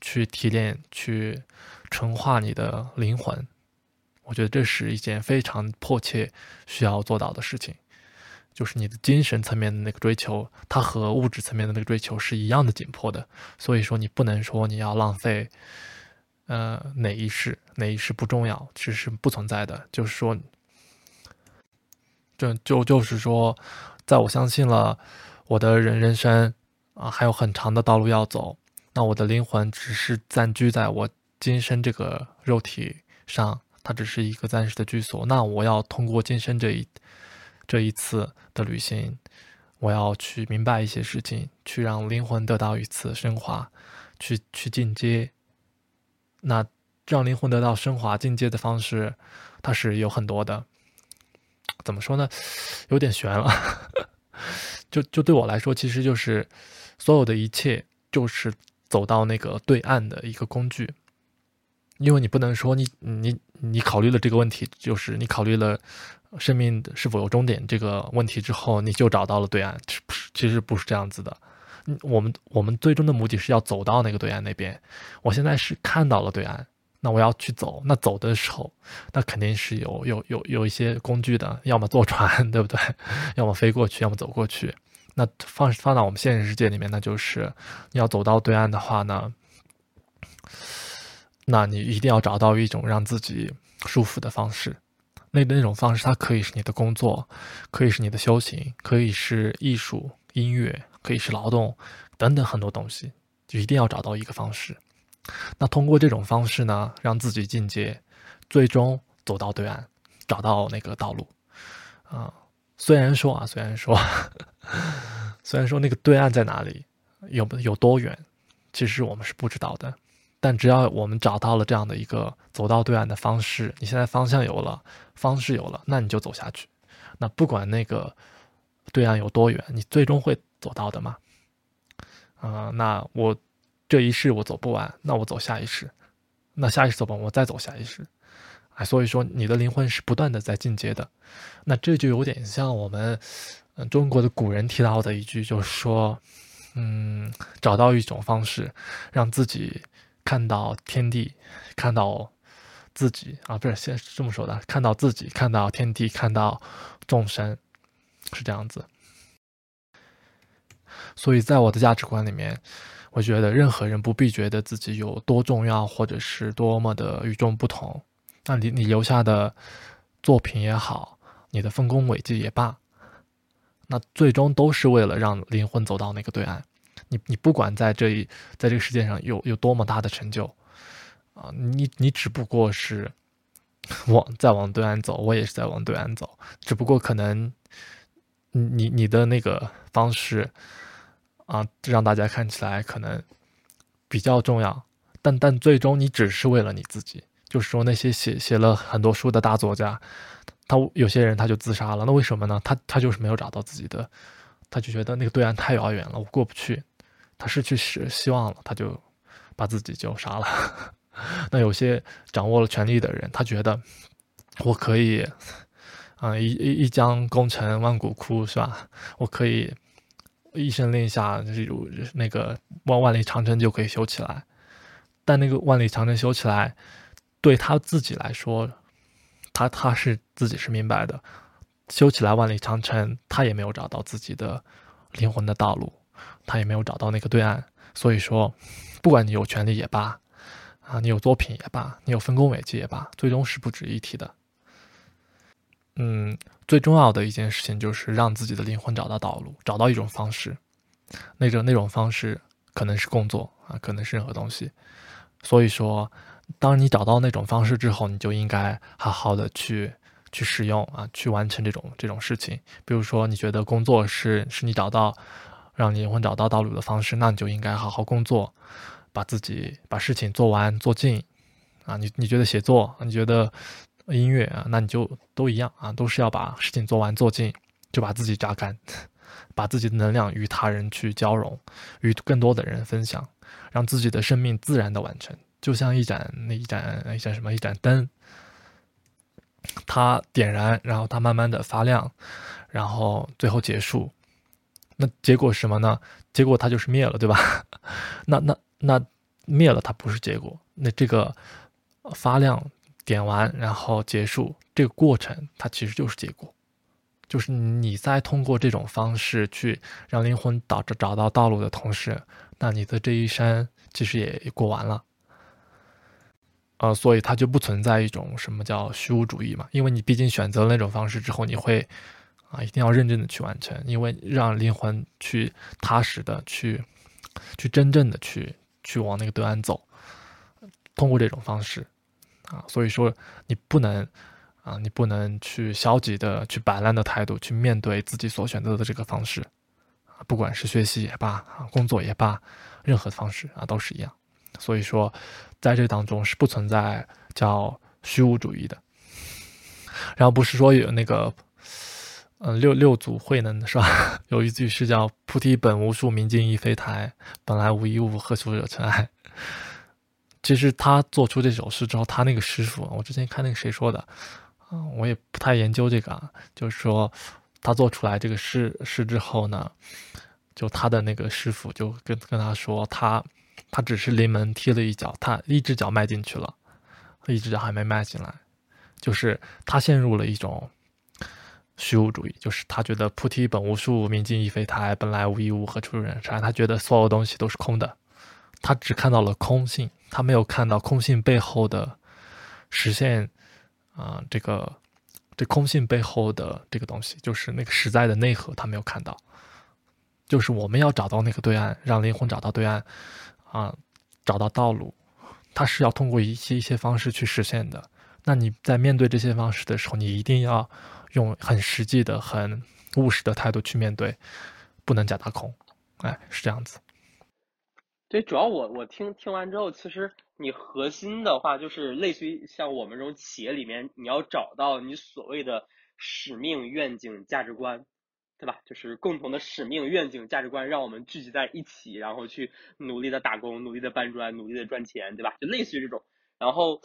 去提炼、去纯化你的灵魂，我觉得这是一件非常迫切需要做到的事情，就是你的精神层面的那个追求，它和物质层面的那个追求是一样的紧迫的。所以说，你不能说你要浪费，呃，哪一世哪一世不重要，其实是不存在的。就是说，就就就是说，在我相信了我的人人生啊，还有很长的道路要走，那我的灵魂只是暂居在我今生这个肉体上。它只是一个暂时的居所。那我要通过今生这一这一次的旅行，我要去明白一些事情，去让灵魂得到一次升华，去去进阶。那让灵魂得到升华进阶的方式，它是有很多的。怎么说呢？有点悬了。就就对我来说，其实就是所有的一切，就是走到那个对岸的一个工具。因为你不能说你你你考虑了这个问题，就是你考虑了生命是否有终点这个问题之后，你就找到了对岸，不是其实不是这样子的。我们我们最终的目的是要走到那个对岸那边。我现在是看到了对岸，那我要去走。那走的时候，那肯定是有有有有一些工具的，要么坐船，对不对？要么飞过去，要么走过去。那放放到我们现实世界里面，那就是你要走到对岸的话呢？那你一定要找到一种让自己舒服的方式，那那种方式它可以是你的工作，可以是你的修行，可以是艺术、音乐，可以是劳动等等很多东西，就一定要找到一个方式。那通过这种方式呢，让自己进阶，最终走到对岸，找到那个道路。啊，虽然说啊，虽然说，虽然说那个对岸在哪里，有有多远，其实我们是不知道的。但只要我们找到了这样的一个走到对岸的方式，你现在方向有了，方式有了，那你就走下去。那不管那个对岸有多远，你最终会走到的嘛。啊，那我这一世我走不完，那我走下一世，那下一世走不完，我再走下一世。哎，所以说你的灵魂是不断的在进阶的。那这就有点像我们嗯中国的古人提到的一句，就是说，嗯，找到一种方式让自己。看到天地，看到自己啊，不是先是这么说的，看到自己，看到天地，看到众生，是这样子。所以在我的价值观里面，我觉得任何人不必觉得自己有多重要，或者是多么的与众不同。那你你留下的作品也好，你的丰功伟绩也罢，那最终都是为了让灵魂走到那个对岸。你你不管在这一在这个世界上有有多么大的成就，啊，你你只不过是 往在往对岸走，我也是在往对岸走，只不过可能你你的那个方式啊，让大家看起来可能比较重要，但但最终你只是为了你自己。就是说那些写写了很多书的大作家，他有些人他就自杀了，那为什么呢？他他就是没有找到自己的，他就觉得那个对岸太遥远了，我过不去。他失去希希望了，他就把自己就杀了。那有些掌握了权力的人，他觉得我可以啊一一一将功成万骨枯，是吧？我可以一声令下，例如那个万万里长城就可以修起来。但那个万里长城修起来，对他自己来说，他他是自己是明白的，修起来万里长城，他也没有找到自己的灵魂的道路。他也没有找到那个对岸，所以说，不管你有权利也罢，啊，你有作品也罢，你有丰功伟绩也罢，最终是不值一提的。嗯，最重要的一件事情就是让自己的灵魂找到道路，找到一种方式。那种那种方式可能是工作啊，可能是任何东西。所以说，当你找到那种方式之后，你就应该好好的去去使用啊，去完成这种这种事情。比如说，你觉得工作是是你找到。让灵魂找到道路的方式，那你就应该好好工作，把自己把事情做完做尽啊！你你觉得写作，你觉得音乐啊，那你就都一样啊，都是要把事情做完做尽，就把自己榨干，把自己的能量与他人去交融，与更多的人分享，让自己的生命自然的完成，就像一盏那一盏一盏什么一盏灯，它点燃，然后它慢慢的发亮，然后最后结束。那结果是什么呢？结果它就是灭了，对吧？那那那灭了，它不是结果。那这个发亮点完然后结束，这个过程它其实就是结果，就是你在通过这种方式去让灵魂找着找到道路的同时，那你的这一生其实也过完了。呃，所以它就不存在一种什么叫虚无主义嘛，因为你毕竟选择了那种方式之后，你会啊一定要认真的去完成，因为让灵魂去踏实的去去真正的去去往那个对岸走，通过这种方式啊，所以说你不能啊，你不能去消极的去摆烂的态度去面对自己所选择的这个方式啊，不管是学习也罢啊，工作也罢，任何方式啊都是一样。所以说，在这当中是不存在叫虚无主义的。然后不是说有那个，嗯，六六祖慧能是吧？有一句是叫“菩提本无树，明镜亦非台，本来无一物，何处惹尘埃。”其实他做出这首诗之后，他那个师傅，我之前看那个谁说的，嗯，我也不太研究这个，就是说他做出来这个诗诗之后呢，就他的那个师傅就跟跟他说他。他只是临门踢了一脚，他一只脚迈进去了，一只脚还没迈进来，就是他陷入了一种虚无主义，就是他觉得菩提本无树，明镜亦非台，本来无一物，何处惹尘埃？他觉得所有东西都是空的，他只看到了空性，他没有看到空性背后的实现啊，这个这空性背后的这个东西，就是那个实在的内核，他没有看到，就是我们要找到那个对岸，让灵魂找到对岸。啊，找到道路，它是要通过一些一些方式去实现的。那你在面对这些方式的时候，你一定要用很实际的、很务实的态度去面对，不能假大空。哎，是这样子。对，主要我我听听完之后，其实你核心的话就是类似于像我们这种企业里面，你要找到你所谓的使命、愿景、价值观。对吧？就是共同的使命、愿景、价值观，让我们聚集在一起，然后去努力的打工、努力的搬砖、努力的赚钱，对吧？就类似于这种。然后，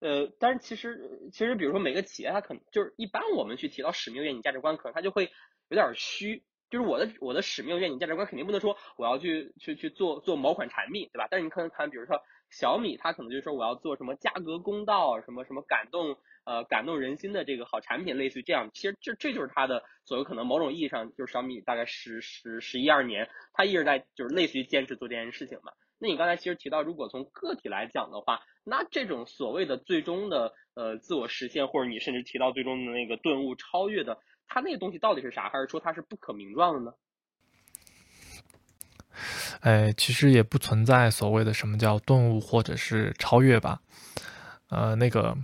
呃，但是其实，其实，比如说每个企业，它可能就是一般我们去提到使命、愿景、价值观，可能它就会有点虚。就是我的我的使命、愿景、价值观，肯定不能说我要去去去做做某款产品，对吧？但是你可能谈，比如说小米，它可能就是说我要做什么价格公道，什么什么感动。呃，感动人心的这个好产品，类似于这样，其实这这就是它的所谓可能某种意义上就是小米大概十十十一二年，它一直在就是类似于坚持做这件事情嘛。那你刚才其实提到，如果从个体来讲的话，那这种所谓的最终的呃自我实现，或者你甚至提到最终的那个顿悟超越的，它那个东西到底是啥？还是说它是不可名状的呢？哎，其实也不存在所谓的什么叫顿悟或者是超越吧。呃，那个。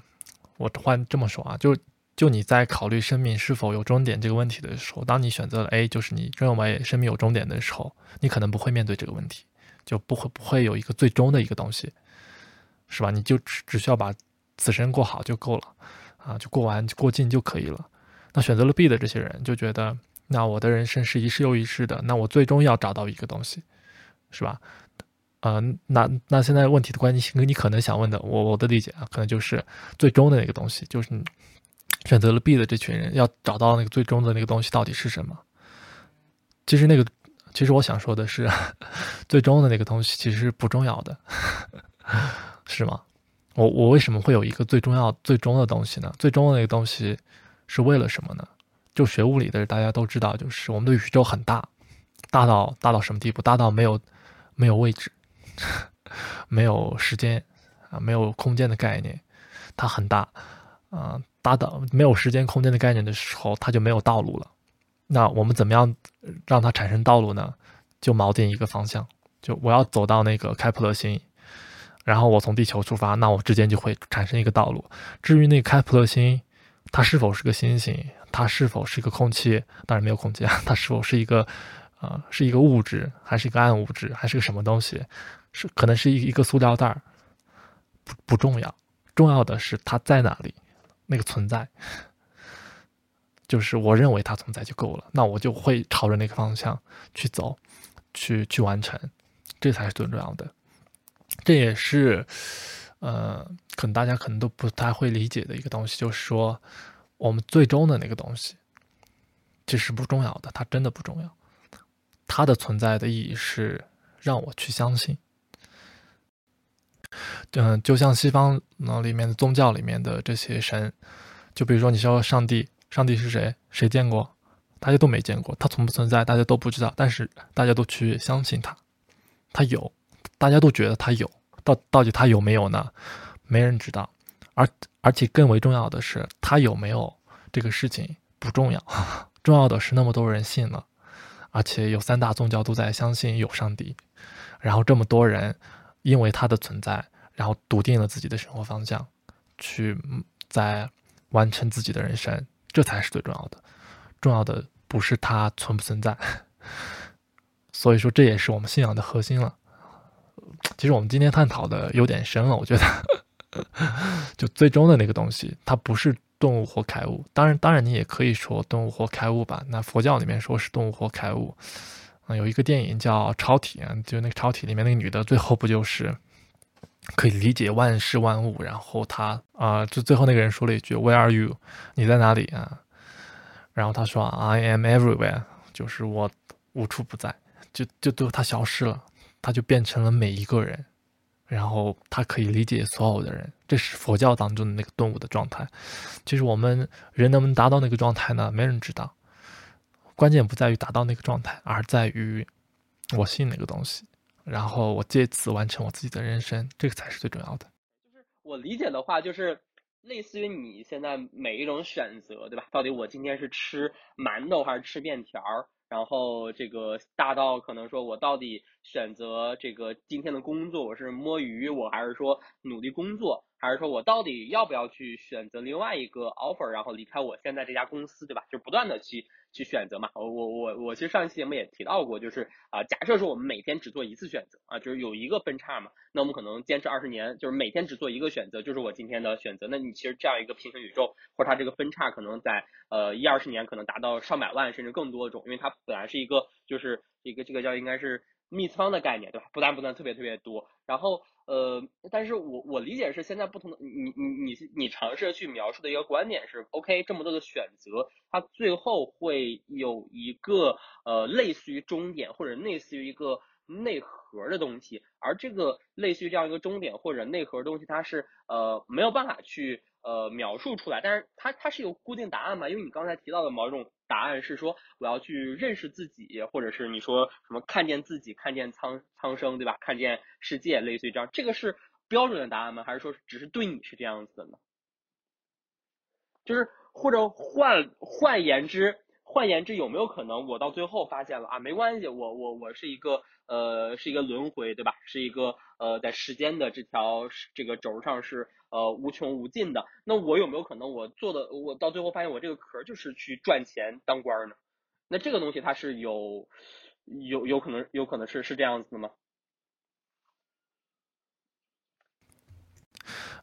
我换这么说啊，就就你在考虑生命是否有终点这个问题的时候，当你选择了 A，就是你认为生命有终点的时候，你可能不会面对这个问题，就不会不会有一个最终的一个东西，是吧？你就只只需要把此生过好就够了，啊，就过完过尽就可以了。那选择了 B 的这些人就觉得，那我的人生是一世又一世的，那我最终要找到一个东西，是吧？呃，那那现在问题的关键性，你可能想问的，我我的理解啊，可能就是最终的那个东西，就是选择了 B 的这群人要找到那个最终的那个东西到底是什么？其实那个，其实我想说的是，最终的那个东西其实是不重要的，是吗？我我为什么会有一个最重要、最终的东西呢？最终的那个东西是为了什么呢？就学物理的大家都知道，就是我们的宇宙很大，大到大到什么地步？大到没有没有位置。没有时间啊，没有空间的概念，它很大啊，大到没有时间空间的概念的时候，它就没有道路了。那我们怎么样让它产生道路呢？就锚定一个方向，就我要走到那个开普勒星，然后我从地球出发，那我之间就会产生一个道路。至于那开普勒星，它是否是个星星，它是否是一个空气？当然没有空气啊，它是否是一个？啊，是一个物质，还是一个暗物质，还是个什么东西？是可能是一一个塑料袋儿，不不重要，重要的是它在哪里，那个存在，就是我认为它存在就够了，那我就会朝着那个方向去走，去去完成，这才是最重要的。这也是，呃，可能大家可能都不太会理解的一个东西，就是说，我们最终的那个东西，其实不重要的，它真的不重要。它的存在的意义是让我去相信，嗯，就像西方那里面的宗教里面的这些神，就比如说你说上帝，上帝是谁？谁见过？大家都没见过，他存不存在，大家都不知道，但是大家都去相信他，他有，大家都觉得他有，到到底他有没有呢？没人知道，而而且更为重要的是，他有没有这个事情不重要，重要的是那么多人信了，而且有三大宗教都在相信有上帝，然后这么多人因为他的存在。然后笃定了自己的生活方向，去在完成自己的人生，这才是最重要的。重要的不是它存不存在，所以说这也是我们信仰的核心了。其实我们今天探讨的有点深了，我觉得，就最终的那个东西，它不是动物或开物。当然，当然你也可以说动物或开物吧。那佛教里面说是动物或开物。啊，有一个电影叫《超体》，就那个《超体》里面那个女的，最后不就是？可以理解万事万物，然后他啊，就最后那个人说了一句 “Where are you？” 你在哪里啊？然后他说 “I am everywhere”，就是我无处不在，就就都他消失了，他就变成了每一个人，然后他可以理解所有的人，这是佛教当中的那个动物的状态。其实我们人能不能达到那个状态呢？没人知道。关键不在于达到那个状态，而在于我信那个东西。然后我借此完成我自己的人生，这个才是最重要的。就是我理解的话，就是类似于你现在每一种选择，对吧？到底我今天是吃馒头还是吃面条？然后这个大到可能说我到底选择这个今天的工作，我是摸鱼，我还是说努力工作？还是说我到底要不要去选择另外一个 offer，然后离开我现在这家公司，对吧？就不断的去去选择嘛。我我我我其实上一期节目也提到过，就是啊，假设说我们每天只做一次选择啊，就是有一个分叉嘛，那我们可能坚持二十年，就是每天只做一个选择，就是我今天的选择。那你其实这样一个平行宇宙，或者它这个分叉可能在呃一二十年可能达到上百万甚至更多种，因为它本来是一个就是一个这个叫应该是密次方的概念，对吧？不断不断特别特别多，然后。呃，但是我我理解是现在不同的你你你你尝试去描述的一个观点是，OK，这么多的选择，它最后会有一个呃类似于终点或者类似于一个内核的东西，而这个类似于这样一个终点或者内核的东西，它是呃没有办法去。呃，描述出来，但是它它是有固定答案嘛？因为你刚才提到的某种答案是说我要去认识自己，或者是你说什么看见自己，看见苍苍生，对吧？看见世界，类似于这样，这个是标准的答案吗？还是说只是对你是这样子的呢？就是或者换换言之。换言之，有没有可能我到最后发现了啊？没关系，我我我是一个呃，是一个轮回，对吧？是一个呃，在时间的这条这个轴上是呃无穷无尽的。那我有没有可能我做的我到最后发现我这个壳就是去赚钱当官呢？那这个东西它是有有有可能有可能是是这样子的吗？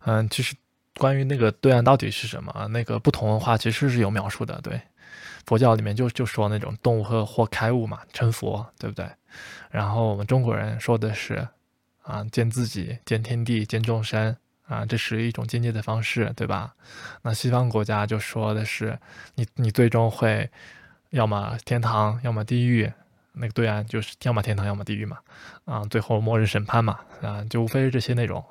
嗯，其实关于那个对岸到底是什么，那个不同文化其实是有描述的，对。佛教里面就就说那种动物和或开悟嘛，成佛，对不对？然后我们中国人说的是，啊，见自己，见天地，见众生，啊，这是一种境界的方式，对吧？那西方国家就说的是，你你最终会，要么天堂，要么地狱，那个对岸就是要么天堂，要么地狱嘛，啊，最后末日审判嘛，啊，就无非是这些内容。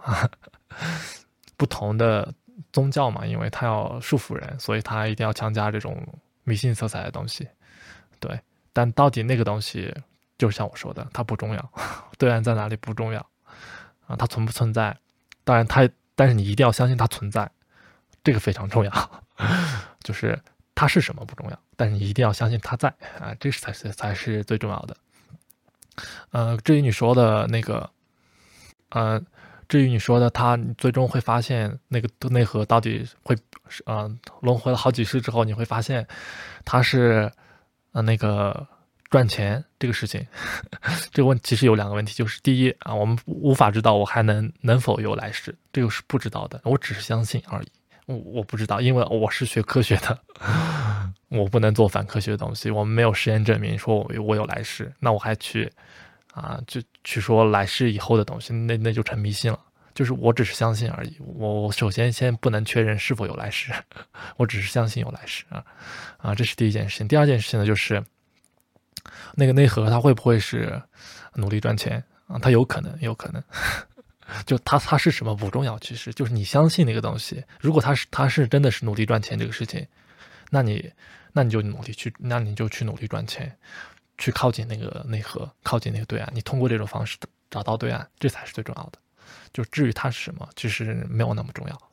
不同的宗教嘛，因为他要束缚人，所以他一定要强加这种。迷信色彩的东西，对，但到底那个东西，就像我说的，它不重要，对岸在哪里不重要，啊，它存不存在？当然，它，但是你一定要相信它存在，这个非常重要，就是它是什么不重要，但是你一定要相信它在啊，这是才是才是最重要的。呃，至于你说的那个，呃。至于你说的，他最终会发现那个内核到底会，呃，轮回了好几世之后，你会发现，他是，呃，那个赚钱这个事情，这个问其实有两个问题，就是第一啊，我们无法知道我还能能否有来世，这个是不知道的，我只是相信而已，我我不知道，因为我是学科学的，我不能做反科学的东西，我们没有实验证明说我我有来世，那我还去。啊，就去说来世以后的东西，那那就成迷信了。就是我只是相信而已。我首先先不能确认是否有来世，我只是相信有来世啊啊，这是第一件事情。第二件事情呢，就是那个内核它会不会是努力赚钱啊？它有可能，有可能。就他他是什么不重要，其实就是你相信那个东西。如果他是他是真的是努力赚钱这个事情，那你那你就努力去，那你就去努力赚钱，去靠近那个内核，靠近那个对岸。你通过这种方式找到对岸，这才是最重要的。就至于它是什么，其实没有那么重要。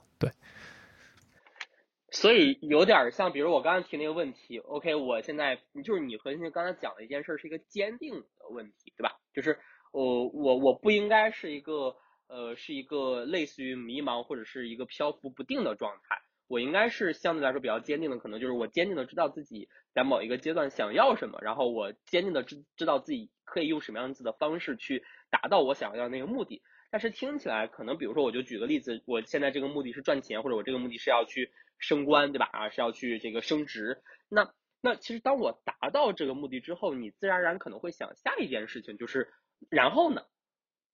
所以有点像，比如我刚刚提那个问题，OK，我现在就是你和现刚才讲的一件事是一个坚定的问题，对吧？就是我我我不应该是一个呃是一个类似于迷茫或者是一个漂浮不定的状态，我应该是相对来说比较坚定的，可能就是我坚定的知道自己在某一个阶段想要什么，然后我坚定的知知道自己可以用什么样子的方式去达到我想要的那个目的。但是听起来可能，比如说我就举个例子，我现在这个目的是赚钱，或者我这个目的是要去升官，对吧？啊，是要去这个升职。那那其实当我达到这个目的之后，你自然而然可能会想下一件事情，就是然后呢，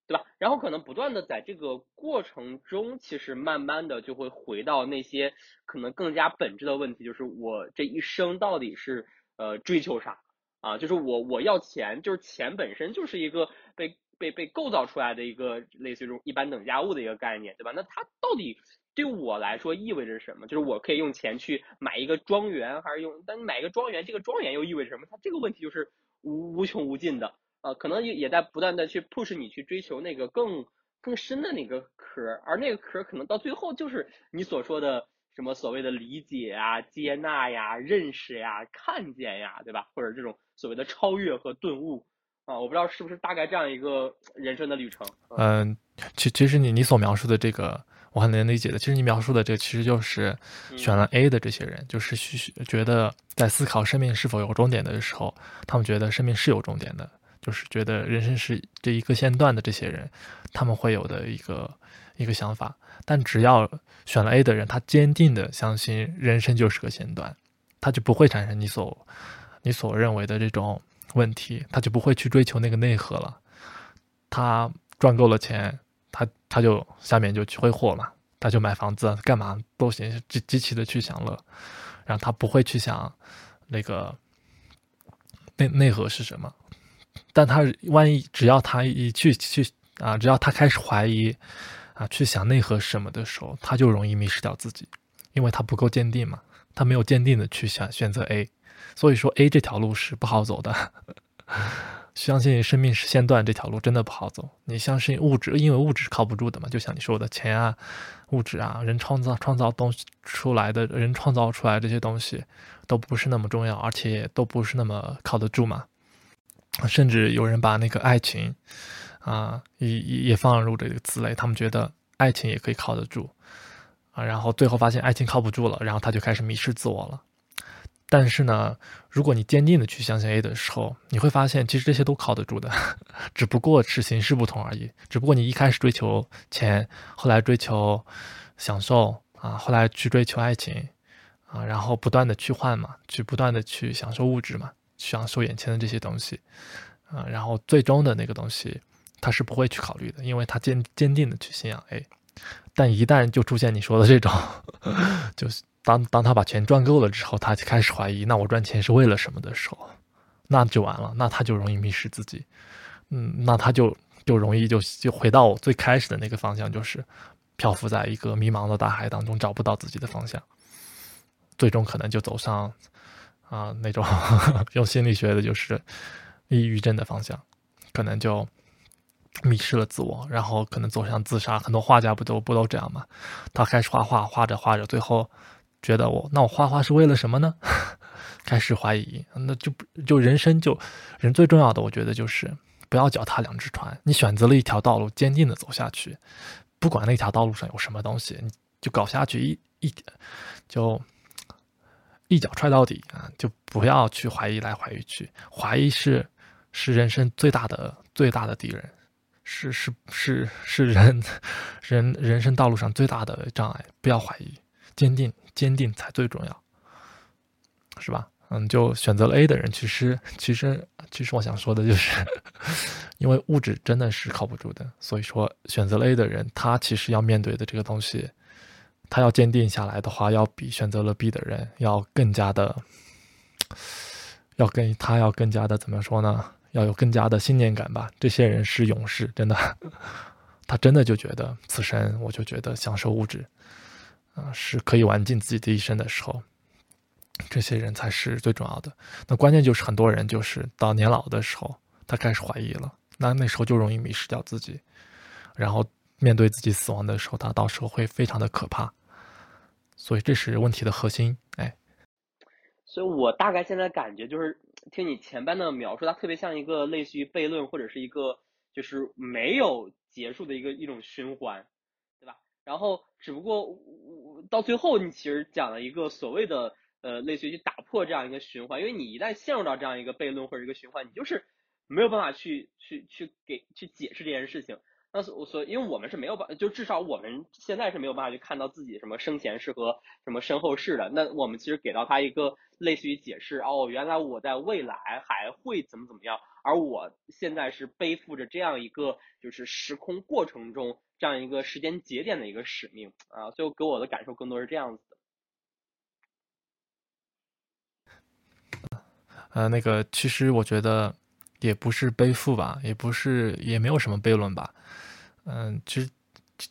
对吧？然后可能不断的在这个过程中，其实慢慢的就会回到那些可能更加本质的问题，就是我这一生到底是呃追求啥啊？就是我我要钱，就是钱本身就是一个被。被被构造出来的一个类似于这种一般等价物的一个概念，对吧？那它到底对我来说意味着什么？就是我可以用钱去买一个庄园，还是用？但买一个庄园，这个庄园又意味着什么？它这个问题就是无无穷无尽的啊，可能也也在不断的去 push 你去追求那个更更深的那个壳，而那个壳可能到最后就是你所说的什么所谓的理解啊、接纳呀、认识呀、看见呀，对吧？或者这种所谓的超越和顿悟。啊，我不知道是不是大概这样一个人生的旅程。嗯，其其实你你所描述的这个，我很能理解的。其实你描述的这个，其实就是选了 A 的这些人，就是觉得在思考生命是否有终点的时候，他们觉得生命是有终点的，就是觉得人生是这一个线段的这些人，他们会有的一个一个想法。但只要选了 A 的人，他坚定的相信人生就是个线段，他就不会产生你所你所认为的这种。问题，他就不会去追求那个内核了。他赚够了钱，他他就下面就挥霍嘛，他就买房子，干嘛都行，极极其的去享乐。然后他不会去想那个内内核是什么。但他万一只要他一去去啊，只要他开始怀疑啊，去想内核什么的时候，他就容易迷失掉自己，因为他不够坚定嘛，他没有坚定的去想选择 A。所以说，A 这条路是不好走的。相信生命是线段这条路真的不好走。你相信物质，因为物质是靠不住的嘛。就像你说的，钱啊、物质啊、人创造创造东西出来的人创造出来这些东西都不是那么重要，而且都不是那么靠得住嘛。甚至有人把那个爱情啊也也放入这个词类，他们觉得爱情也可以靠得住啊。然后最后发现爱情靠不住了，然后他就开始迷失自我了。但是呢，如果你坚定的去相信 A 的时候，你会发现其实这些都靠得住的，只不过是形式不同而已。只不过你一开始追求钱，后来追求享受啊，后来去追求爱情啊，然后不断的去换嘛，去不断的去享受物质嘛，享受眼前的这些东西啊，然后最终的那个东西他是不会去考虑的，因为他坚坚定的去信仰 A。但一旦就出现你说的这种，就是。当当他把钱赚够了之后，他就开始怀疑，那我赚钱是为了什么的时候，那就完了，那他就容易迷失自己，嗯，那他就就容易就就回到我最开始的那个方向，就是漂浮在一个迷茫的大海当中，找不到自己的方向，最终可能就走上啊那种 用心理学的就是抑郁症的方向，可能就迷失了自我，然后可能走向自杀。很多画家不都不都这样吗？他开始画画，画着画着，最后。觉得我那我画画是为了什么呢？开始怀疑，那就就人生就人最重要的，我觉得就是不要脚踏两只船。你选择了一条道路，坚定的走下去，不管那条道路上有什么东西，你就搞下去一一点，就一脚踹到底啊！就不要去怀疑来怀疑去，怀疑是是人生最大的最大的敌人，是是是是人人人生道路上最大的障碍。不要怀疑，坚定。坚定才最重要，是吧？嗯，就选择了 A 的人，其实，其实，其实我想说的就是，因为物质真的是靠不住的，所以说选择了 A 的人，他其实要面对的这个东西，他要坚定下来的话，要比选择了 B 的人要更加的，要更他要更加的怎么说呢？要有更加的信念感吧。这些人是勇士，真的。他真的就觉得此生我就觉得享受物质，啊，是可以玩尽自己的一生的时候，这些人才是最重要的。那关键就是很多人就是到年老的时候，他开始怀疑了，那那时候就容易迷失掉自己，然后面对自己死亡的时候，他到时候会非常的可怕。所以这是问题的核心，哎。所以我大概现在感觉就是听你前半的描述，它特别像一个类似于悖论或者是一个就是没有结束的一个一种循环，然后只不过到最后你其实讲了一个所谓的呃类似于打破这样一个循环，因为你一旦陷入到这样一个悖论或者一个循环，你就是没有办法去去去给去解释这件事情。那所所，因为我们是没有办，就至少我们现在是没有办法去看到自己什么生前世和什么身后事的。那我们其实给到他一个类似于解释，哦，原来我在未来还会怎么怎么样，而我现在是背负着这样一个就是时空过程中这样一个时间节点的一个使命啊，最后给我的感受更多是这样子的。呃，那个其实我觉得。也不是背负吧，也不是，也没有什么悖论吧，嗯，其实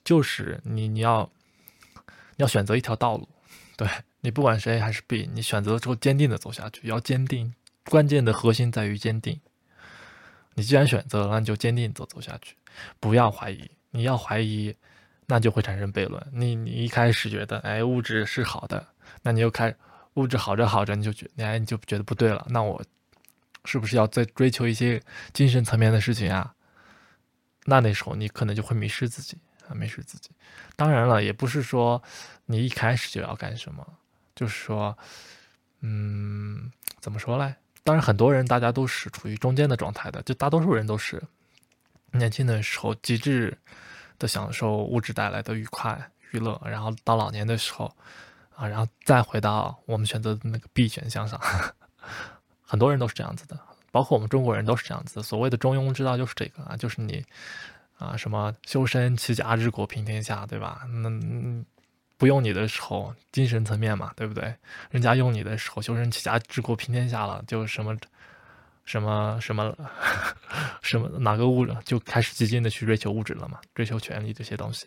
就是你你要要选择一条道路，对你不管是 A 还是 B，你选择之后坚定的走下去，要坚定，关键的核心在于坚定。你既然选择了，那就坚定走走下去，不要怀疑。你要怀疑，那就会产生悖论。你你一开始觉得，哎，物质是好的，那你又开物质好着好着，你就觉，哎，你就觉得不对了，那我。是不是要再追求一些精神层面的事情啊？那那时候你可能就会迷失自己啊，迷失自己。当然了，也不是说你一开始就要干什么，就是说，嗯，怎么说嘞？当然，很多人大家都是处于中间的状态的，就大多数人都是年轻的时候极致的享受物质带来的愉快娱乐，然后到老年的时候啊，然后再回到我们选择的那个 B 选项上。很多人都是这样子的，包括我们中国人都是这样子。所谓的中庸之道就是这个啊，就是你啊，什么修身齐家治国平天下，对吧？那不用你的时候，精神层面嘛，对不对？人家用你的时候，修身齐家治国平天下了，就什么什么什么 什么哪个物质就开始激进的去追求物质了嘛，追求权利这些东西。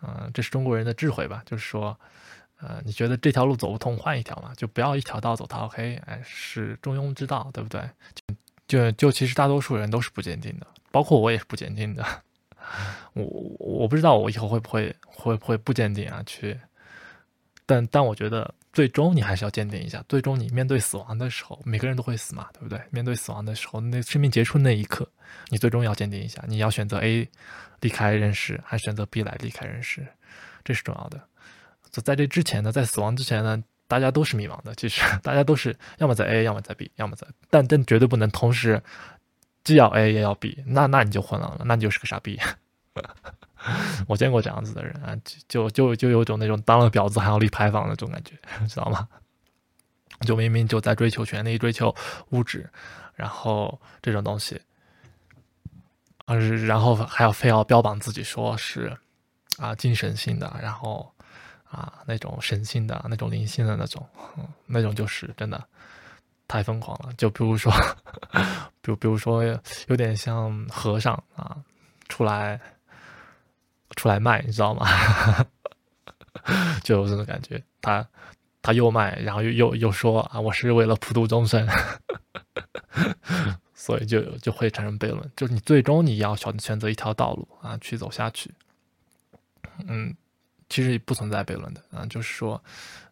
嗯，这是中国人的智慧吧？就是说。呃，你觉得这条路走不通，换一条嘛，就不要一条道走到黑，哎，是中庸之道，对不对？就就其实大多数人都是不坚定的，包括我也是不坚定的。我我不知道我以后会不会会不会不坚定啊？去，但但我觉得最终你还是要坚定一下。最终你面对死亡的时候，每个人都会死嘛，对不对？面对死亡的时候，那生命结束那一刻，你最终要坚定一下，你要选择 A 离开人世，还是选择 B 来离开人世，这是重要的。就在这之前呢，在死亡之前呢，大家都是迷茫的。其实 大家都是要么在 A，要么在 B，要么在，但但绝对不能同时既要 A 也要 B，那那你就混乱了，那你就是个傻逼。我见过这样子的人啊，就就就有种那种当了婊子还要立牌坊的那种感觉，知道吗？就明明就在追求权利、追求物质，然后这种东西，啊，然后还要非要标榜自己说是啊精神性的，然后。啊，那种神性的那种灵性的那种，那种就是真的太疯狂了。就比如说，比如比如说，有点像和尚啊，出来出来卖，你知道吗？就有这种感觉。他他又卖，然后又又又说啊，我是为了普度众生，所以就就会产生悖论。就是你最终你要选选择一条道路啊，去走下去，嗯。其实不存在悖论的啊，就是说，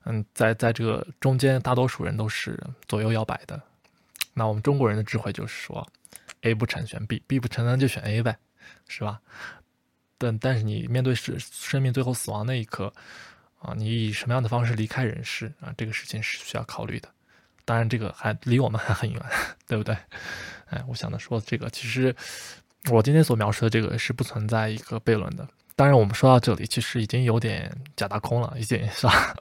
嗯，在在这个中间，大多数人都是左右摇摆的。那我们中国人的智慧就是说，A 不成选 B，B 不成那就选 A 呗，是吧？但但是你面对是生命最后死亡那一刻啊，你以什么样的方式离开人世啊？这个事情是需要考虑的。当然，这个还离我们还很远，对不对？哎，我想的说，这个其实我今天所描述的这个是不存在一个悖论的。当然，我们说到这里，其实已经有点假大空了，已经是吧？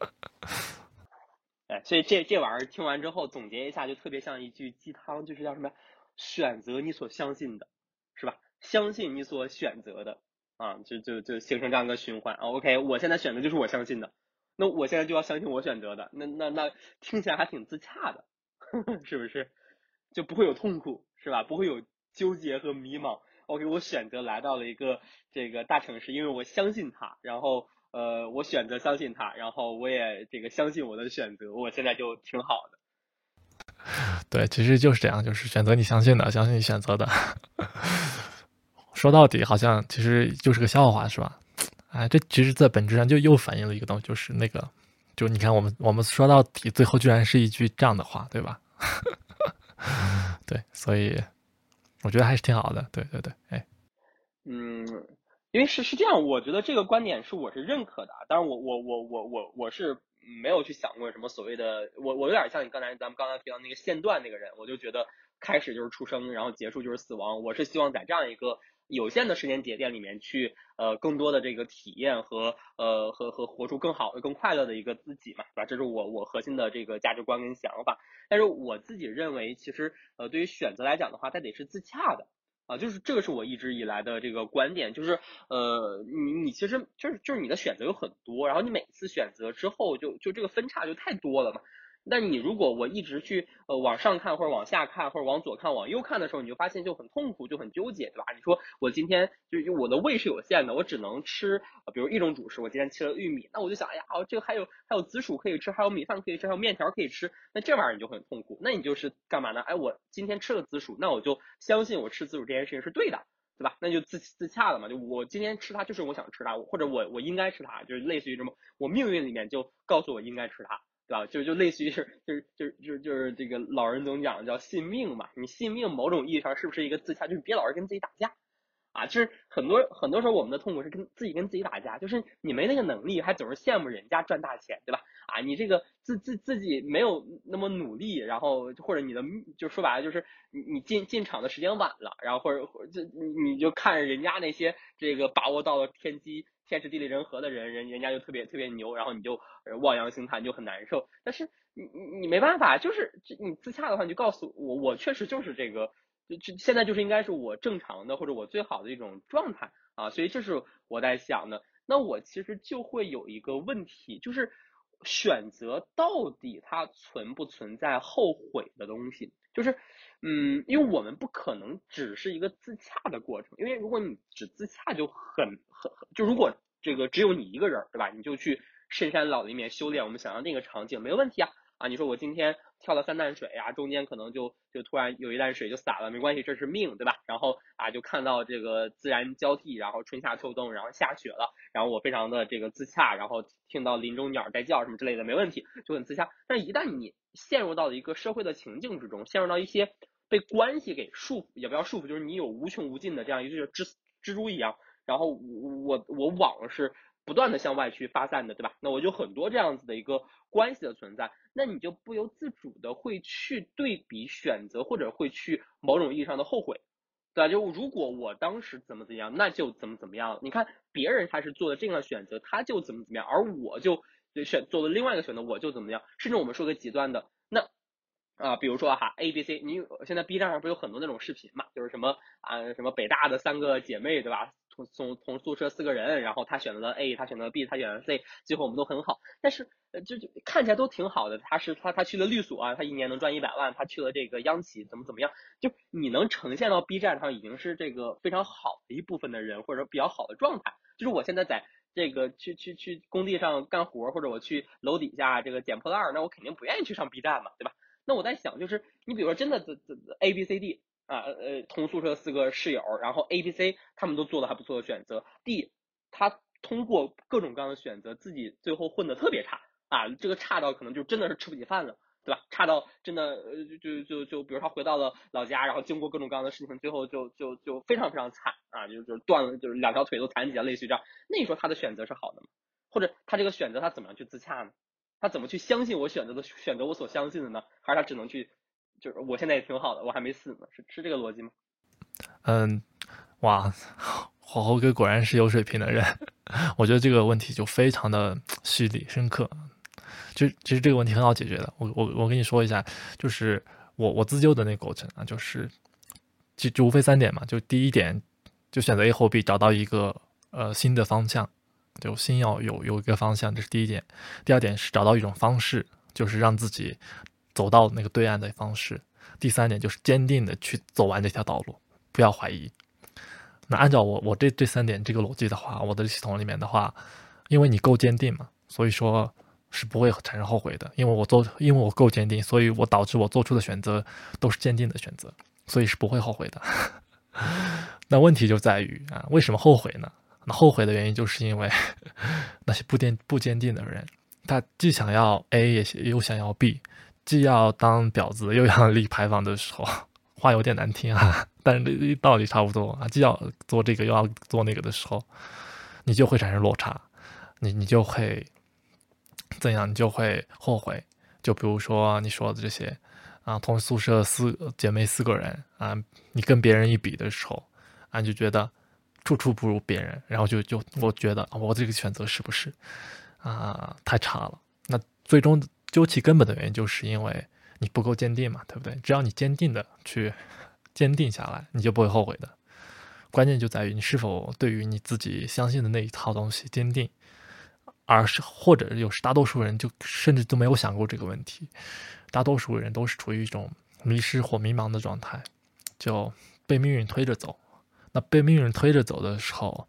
哎，所以这这玩意儿听完之后，总结一下，就特别像一句鸡汤，就是叫什么？选择你所相信的，是吧？相信你所选择的，啊，就就就形成这样一个循环。OK，我现在选的就是我相信的，那我现在就要相信我选择的，那那那听起来还挺自洽的，是不是？就不会有痛苦，是吧？不会有纠结和迷茫。OK，我选择来到了一个这个大城市，因为我相信他，然后呃，我选择相信他，然后我也这个相信我的选择，我现在就挺好的。对，其实就是这样，就是选择你相信的，相信你选择的。说到底，好像其实就是个笑话，是吧？哎，这其实，在本质上就又反映了一个东西，就是那个，就你看，我们我们说到底，最后居然是一句这样的话，对吧？对，所以我觉得还是挺好的。对对对，哎，嗯，因为是是这样，我觉得这个观点是我是认可的。当然，我我我我我我是没有去想过什么所谓的，我我有点像你刚才咱们刚才提到那个线段那个人，我就觉得开始就是出生，然后结束就是死亡。我是希望在这样一个。有限的时间节点里面去，呃，更多的这个体验和呃和和活出更好的、更快乐的一个自己嘛，对吧？这是我我核心的这个价值观跟想法。但是我自己认为，其实呃，对于选择来讲的话，它得是自洽的啊，就是这个是我一直以来的这个观点，就是呃，你你其实就是就是你的选择有很多，然后你每次选择之后，就就这个分叉就太多了嘛。那你如果我一直去呃往上看或者往下看或者往左看往右看的时候，你就发现就很痛苦就很纠结，对吧？你说我今天就就我的胃是有限的，我只能吃比如一种主食，我今天吃了玉米，那我就想，哎呀，哦这个还有还有紫薯可以吃，还有米饭可以吃，还有面条可以吃，那这玩意儿你就很痛苦。那你就是干嘛呢？哎，我今天吃了紫薯，那我就相信我吃紫薯这件事情是对的，对吧？那就自自洽了嘛。就我今天吃它就是我想吃它，或者我我应该吃它，就是类似于什么，我命运里面就告诉我应该吃它。对吧？就就类似于是，就是就是就是就是这个老人总讲叫信命嘛。你信命，某种意义上是不是一个自洽？就是别老是跟自己打架啊。就是很多很多时候我们的痛苦是跟自己跟自己打架，就是你没那个能力，还总是羡慕人家赚大钱，对吧？啊，你这个自自自己没有那么努力，然后或者你的就说白了就是你你进进场的时间晚了，然后或者或者就你就看人家那些这个把握到了天机。天时地利人和的人，人人家就特别特别牛，然后你就望洋兴叹，就很难受。但是你你你没办法，就是你自洽的话，你就告诉我，我确实就是这个，就现在就是应该是我正常的或者我最好的一种状态啊。所以这是我在想的。那我其实就会有一个问题，就是选择到底它存不存在后悔的东西？就是。嗯，因为我们不可能只是一个自洽的过程，因为如果你只自洽就很很很，就如果这个只有你一个人，对吧？你就去深山老林里面修炼，我们想象那个场景没问题啊啊！你说我今天跳了三担水啊，中间可能就就突然有一担水就洒了，没关系，这是命，对吧？然后啊，就看到这个自然交替，然后春夏秋冬，然后下雪了，然后我非常的这个自洽，然后听到林中鸟在叫什么之类的，没问题，就很自洽。但一旦你陷入到了一个社会的情境之中，陷入到一些被关系给束缚，也不要束缚，就是你有无穷无尽的这样一个蜘蜘蛛一样，然后我我我网是不断的向外去发散的，对吧？那我就很多这样子的一个关系的存在，那你就不由自主的会去对比选择，或者会去某种意义上的后悔，对吧？就如果我当时怎么怎么样，那就怎么怎么样。你看别人他是做的这样的选择，他就怎么怎么样，而我就选做了另外一个选择，我就怎么样。甚至我们说个极端的，那。啊，比如说哈，A、B、C，你现在 B 站上不是有很多那种视频嘛？就是什么啊，什么北大的三个姐妹，对吧？同同同宿舍四个人，然后他选择了 A，他选择了 B，他选择了 C，最后我们都很好。但是就就看起来都挺好的。他是他他去了律所啊，他一年能赚一百万。他去了这个央企，怎么怎么样？就你能呈现到 B 站上，已经是这个非常好的一部分的人，或者说比较好的状态。就是我现在在这个去去去工地上干活，或者我去楼底下这个捡破烂，那我肯定不愿意去上 B 站嘛，对吧？那我在想，就是你比如说，真的这这 A B C D 啊，呃，同宿舍四个室友，然后 A B C 他们都做了还不错的选择，D 他通过各种各样的选择，自己最后混的特别差啊，这个差到可能就真的是吃不起饭了，对吧？差到真的呃就就就比如他回到了老家，然后经过各种各样的事情，最后就就就非常非常惨啊，就就断了，就是两条腿都残疾了，类似于这样。那你说他的选择是好的吗？或者他这个选择他怎么样去自洽呢？他怎么去相信我选择的选择我所相信的呢？还是他只能去，就是我现在也挺好的，我还没死呢，是是这个逻辑吗？嗯，哇，火候哥果然是有水平的人，我觉得这个问题就非常的犀利深刻。就其实这个问题很好解决的，我我我跟你说一下，就是我我自救的那个过程啊，就是就就无非三点嘛，就第一点就选择 A 后 B，找到一个呃新的方向。就心要有有一个方向，这是第一点。第二点是找到一种方式，就是让自己走到那个对岸的方式。第三点就是坚定的去走完这条道路，不要怀疑。那按照我我这这三点这个逻辑的话，我的系统里面的话，因为你够坚定嘛，所以说是不会产生后悔的。因为我做，因为我够坚定，所以我导致我做出的选择都是坚定的选择，所以是不会后悔的。那问题就在于啊，为什么后悔呢？那后悔的原因就是因为 那些不坚不坚定的人，他既想要 A 也又想要 B，既要当婊子又要立牌坊的时候，话有点难听啊，但是道理差不多啊，既要做这个又要做那个的时候，你就会产生落差，你你就会怎样？你就会后悔。就比如说你说的这些啊，同宿舍四姐妹四个人啊，你跟别人一比的时候啊，就觉得。处处不如别人，然后就就我觉得我这个选择是不是啊太差了？那最终究其根本的原因，就是因为你不够坚定嘛，对不对？只要你坚定的去坚定下来，你就不会后悔的。关键就在于你是否对于你自己相信的那一套东西坚定，而是或者有时大多数人就甚至都没有想过这个问题，大多数人都是处于一种迷失或迷茫的状态，就被命运推着走。那被命运推着走的时候，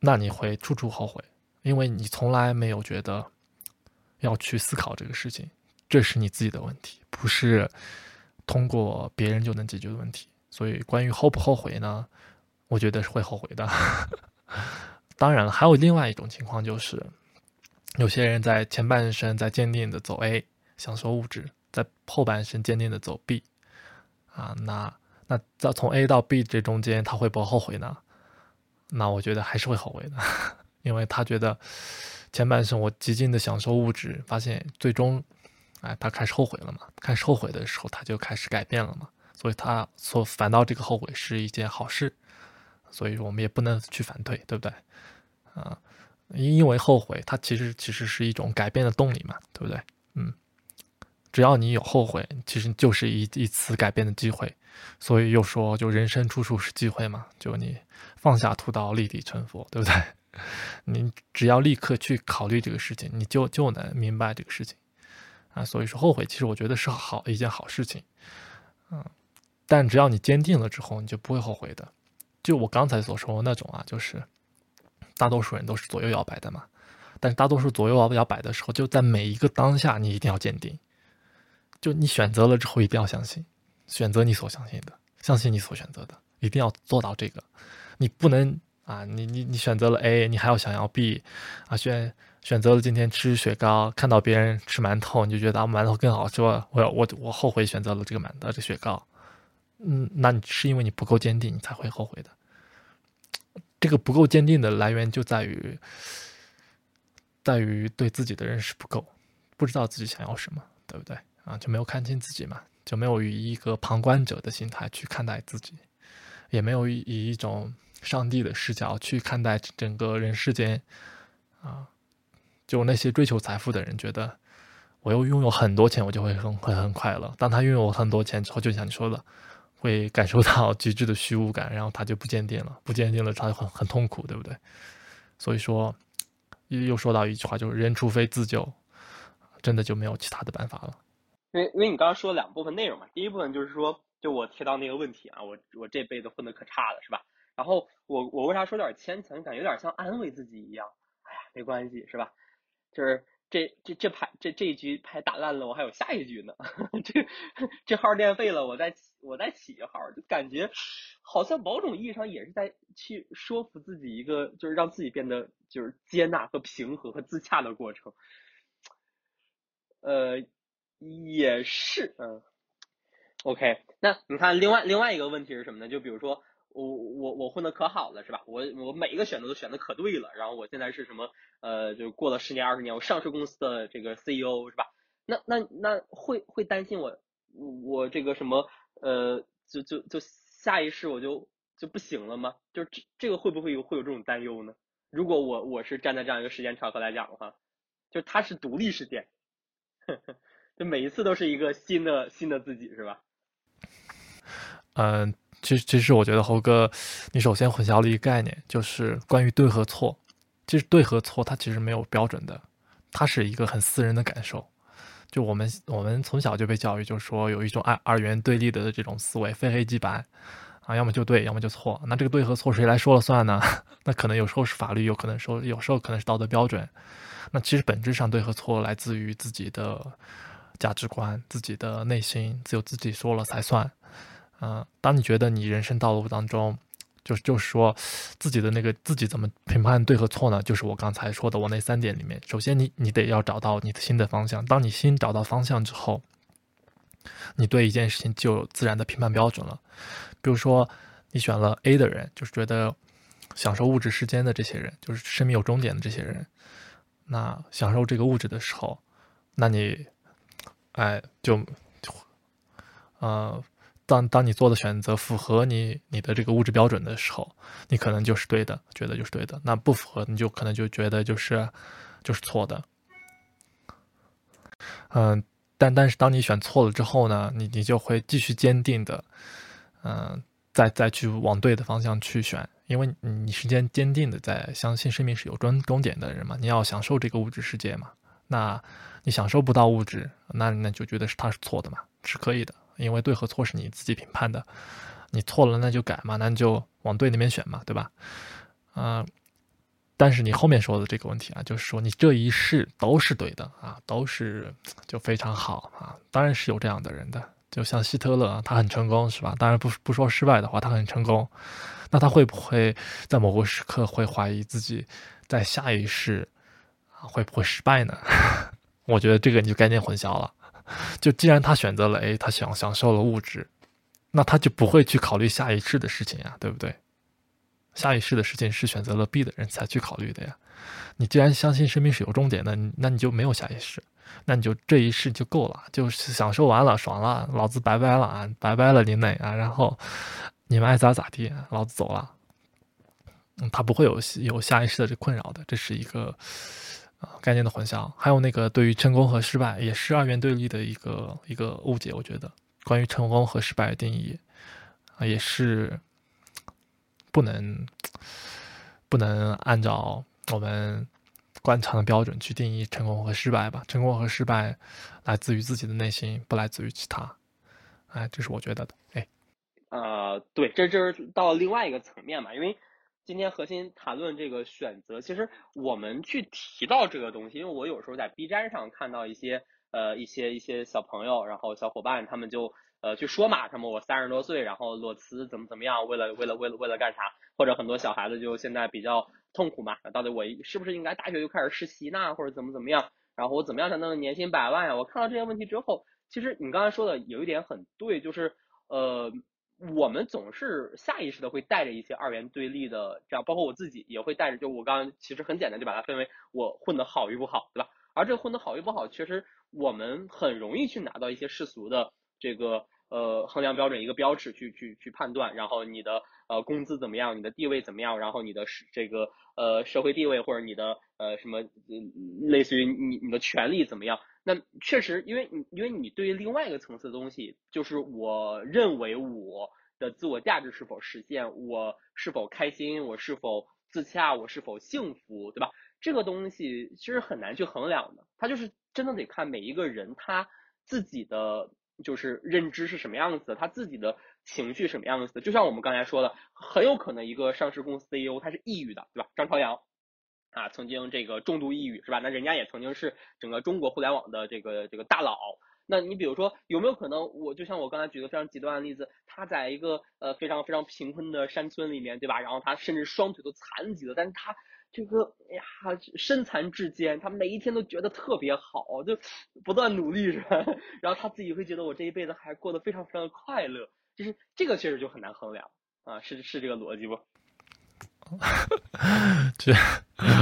那你会处处后悔，因为你从来没有觉得要去思考这个事情，这是你自己的问题，不是通过别人就能解决的问题。所以，关于后不后悔呢？我觉得是会后悔的。当然了，还有另外一种情况，就是有些人在前半生在坚定的走 A，享受物质，在后半生坚定的走 B，啊，那。那在从 A 到 B 这中间，他会不会后悔呢？那我觉得还是会后悔的，因为他觉得前半生我极尽的享受物质，发现最终，哎，他开始后悔了嘛。开始后悔的时候，他就开始改变了嘛。所以他所反倒这个后悔是一件好事，所以我们也不能去反对，对不对？啊，因为后悔，它其实其实是一种改变的动力嘛，对不对？嗯。只要你有后悔，其实就是一一次改变的机会。所以又说，就人生处处是机会嘛。就你放下屠刀，立地成佛，对不对？你只要立刻去考虑这个事情，你就就能明白这个事情啊。所以说，后悔其实我觉得是好一件好事情，嗯。但只要你坚定了之后，你就不会后悔的。就我刚才所说的那种啊，就是大多数人都是左右摇摆的嘛。但是大多数左右摇摇摆的时候，就在每一个当下，你一定要坚定。就你选择了之后，一定要相信，选择你所相信的，相信你所选择的，一定要做到这个。你不能啊，你你你选择了 A，你还要想要 B，啊选选择了今天吃雪糕，看到别人吃馒头，你就觉得啊馒头更好吃，我我我后悔选择了这个馒头这雪糕。嗯，那你是因为你不够坚定，你才会后悔的。这个不够坚定的来源就在于，在于对自己的认识不够，不知道自己想要什么，对不对？啊，就没有看清自己嘛，就没有以一个旁观者的心态去看待自己，也没有以以一种上帝的视角去看待整个人世间。啊，就那些追求财富的人，觉得我又拥有很多钱，我就会很会很快乐。当他拥有很多钱之后，就像你说的，会感受到 极致的虚无感，然后他就不坚定了，不坚定了，他就很很痛苦，对不对？所以说，又又说到一句话，就是人除非自救，真的就没有其他的办法了。因为因为你刚刚说了两部分内容嘛，第一部分就是说，就我提到那个问题啊，我我这辈子混的可差了，是吧？然后我我为啥说点牵强，感觉有点像安慰自己一样？哎呀，没关系，是吧？就是这这这牌这这一局牌打烂了，我还有下一局呢。这这号练废了，我再我再起一号，就感觉好像某种意义上也是在去说服自己一个，就是让自己变得就是接纳和平和和自洽的过程。呃。也是，嗯，OK，那你看，另外另外一个问题是什么呢？就比如说，我我我混的可好了，是吧？我我每一个选择都选的可对了，然后我现在是什么？呃，就过了十年二十年，我上市公司的这个 CEO 是吧？那那那会会担心我我这个什么？呃，就就就下一世我就就不行了吗？就这这个会不会有会有这种担忧呢？如果我我是站在这样一个时间长河来讲的话，就它是独立事件。就每一次都是一个新的新的自己，是吧？嗯，其实其实我觉得猴哥，你首先混淆了一个概念，就是关于对和错。其实对和错它其实没有标准的，它是一个很私人的感受。就我们我们从小就被教育，就是说有一种二二元对立的这种思维，非黑即白啊，要么就对，要么就错。那这个对和错谁来说了算呢？那可能有时候是法律，有可能说有时候可能是道德标准。那其实本质上对和错来自于自己的价值观、自己的内心，只有自己说了才算。嗯，当你觉得你人生道路当中，就是就是说自己的那个自己怎么评判对和错呢？就是我刚才说的我那三点里面，首先你你得要找到你的新的方向。当你新找到方向之后，你对一件事情就有自然的评判标准了。比如说，你选了 A 的人，就是觉得享受物质世间的这些人，就是生命有终点的这些人，那享受这个物质的时候，那你，哎，就，呃，当当你做的选择符合你你的这个物质标准的时候，你可能就是对的，觉得就是对的。那不符合，你就可能就觉得就是就是错的。嗯。但但是当你选错了之后呢，你你就会继续坚定的，嗯，再再去往对的方向去选，因为你是坚坚定的在相信生命是有终终点的人嘛，你要享受这个物质世界嘛，那你享受不到物质，那那就觉得是他是错的嘛，是可以的，因为对和错是你自己评判的，你错了那就改嘛，那你就往对那边选嘛，对吧？嗯。但是你后面说的这个问题啊，就是说你这一世都是对的啊，都是就非常好啊。当然是有这样的人的，就像希特勒，他很成功是吧？当然不不说失败的话，他很成功。那他会不会在某个时刻会怀疑自己在下一世啊会不会失败呢？我觉得这个你就概念混淆了。就既然他选择了 A，他想享受了物质，那他就不会去考虑下一世的事情呀，对不对？下一世的事情是选择了 B 的人才去考虑的呀。你既然相信生命是有终点的，那你就没有下一世，那你就这一世就够了，就是享受完了，爽了，老子拜拜了啊，拜拜了林磊啊，然后你们爱咋咋地，老子走了。嗯，他不会有有下一世的这困扰的，这是一个啊概念的混淆。还有那个对于成功和失败也是二元对立的一个一个误解，我觉得关于成功和失败的定义啊也是。不能不能按照我们惯常的标准去定义成功和失败吧？成功和失败来自于自己的内心，不来自于其他。哎，这是我觉得的。哎，呃，对，这就是到另外一个层面嘛。因为今天核心谈论这个选择，其实我们去提到这个东西，因为我有时候在 B 站上看到一些呃一些一些小朋友，然后小伙伴他们就。呃，去说嘛，什么我三十多岁，然后裸辞怎么怎么样，为了为了为了为了干啥？或者很多小孩子就现在比较痛苦嘛，到底我是不是应该大学就开始实习呢？或者怎么怎么样？然后我怎么样才能年薪百万呀？我看到这些问题之后，其实你刚才说的有一点很对，就是呃，我们总是下意识的会带着一些二元对立的，这样包括我自己也会带着，就我刚刚其实很简单就把它分为我混得好与不好，对吧？而这混得好与不好，其实我们很容易去拿到一些世俗的这个。呃，衡量标准一个标尺去去去判断，然后你的呃工资怎么样，你的地位怎么样，然后你的这个呃社会地位或者你的呃什么类似于你你的权利怎么样？那确实，因为你因为你对于另外一个层次的东西，就是我认为我的自我价值是否实现，我是否开心，我是否自洽，我是否幸福，对吧？这个东西其实很难去衡量的，它就是真的得看每一个人他自己的。就是认知是什么样子，他自己的情绪什么样子的，就像我们刚才说的，很有可能一个上市公司 CEO 他是抑郁的，对吧？张朝阳啊，曾经这个重度抑郁是吧？那人家也曾经是整个中国互联网的这个这个大佬。那你比如说有没有可能，我就像我刚才举的非常极端的例子，他在一个呃非常非常贫困的山村里面，对吧？然后他甚至双腿都残疾了，但是他。这个哎呀，身残志坚，他每一天都觉得特别好，就不断努力是吧？然后他自己会觉得我这一辈子还过得非常非常的快乐，就是这个其实就很难衡量啊，是是这个逻辑不？这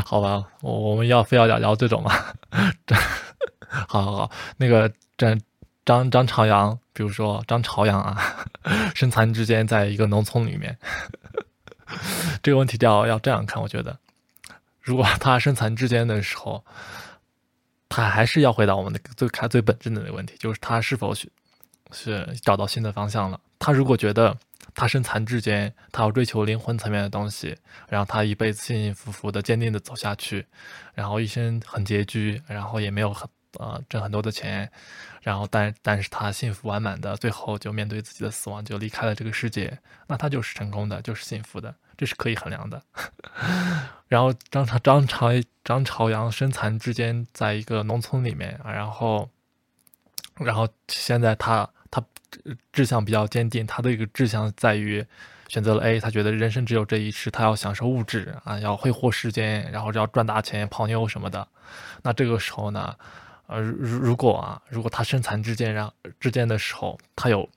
好吧，我我们要非要聊聊这种吗？好好好，那个张张张朝阳，比如说张朝阳啊，身残志坚，在一个农村里面，这个问题要要这样看，我觉得。如果他身残志坚的时候，他还是要回答我们的最开最本质的那个问题，就是他是否是是找到新的方向了。他如果觉得他身残志坚，他要追求灵魂层面的东西，然后他一辈子幸幸福福的、坚定的走下去，然后一生很拮据，然后也没有很呃挣很多的钱，然后但但是他幸福完满的，最后就面对自己的死亡就离开了这个世界，那他就是成功的，就是幸福的，这是可以衡量的。然后张朝张朝张朝阳身残志坚，在一个农村里面，然后然后现在他志向比较坚定，他的一个志向在于。选择了 A，他觉得人生只有这一世，他要享受物质啊，要挥霍时间，然后要赚大钱、泡妞什么的。那这个时候呢，呃，如如果啊，如果他身残志坚，让之间的时候，他有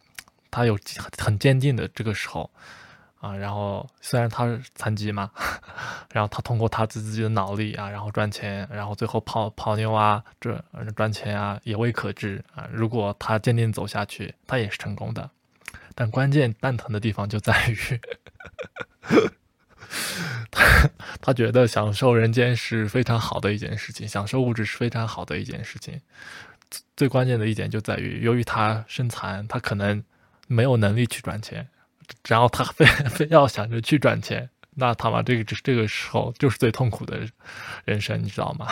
他有很坚定的这个时候啊，然后虽然他是残疾嘛，然后他通过他自自己的脑力啊，然后赚钱，然后最后泡泡妞啊，这赚钱啊，也未可知啊。如果他坚定走下去，他也是成功的。但关键蛋疼的地方就在于，他他觉得享受人间是非常好的一件事情，享受物质是非常好的一件事情。最关键的一点就在于，由于他身残，他可能没有能力去赚钱，然后他非 非要想着去赚钱，那他妈这个这个时候就是最痛苦的人生，你知道吗？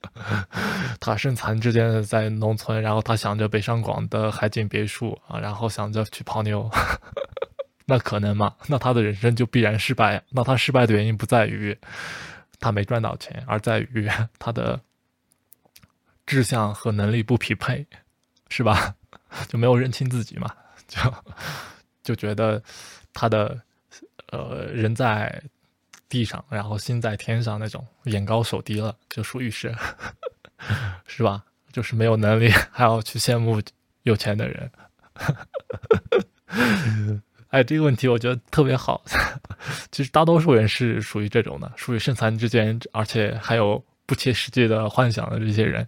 他身残志坚的在农村，然后他想着北上广的海景别墅啊，然后想着去泡妞，那可能吗？那他的人生就必然失败。那他失败的原因不在于他没赚到钱，而在于他的志向和能力不匹配，是吧？就没有认清自己嘛，就就觉得他的呃人在。地上，然后心在天上那种，眼高手低了，就属于是，是吧？就是没有能力，还要去羡慕有钱的人。哎，这个问题我觉得特别好。其实大多数人是属于这种的，属于身残志坚，而且还有不切实际的幻想的这些人。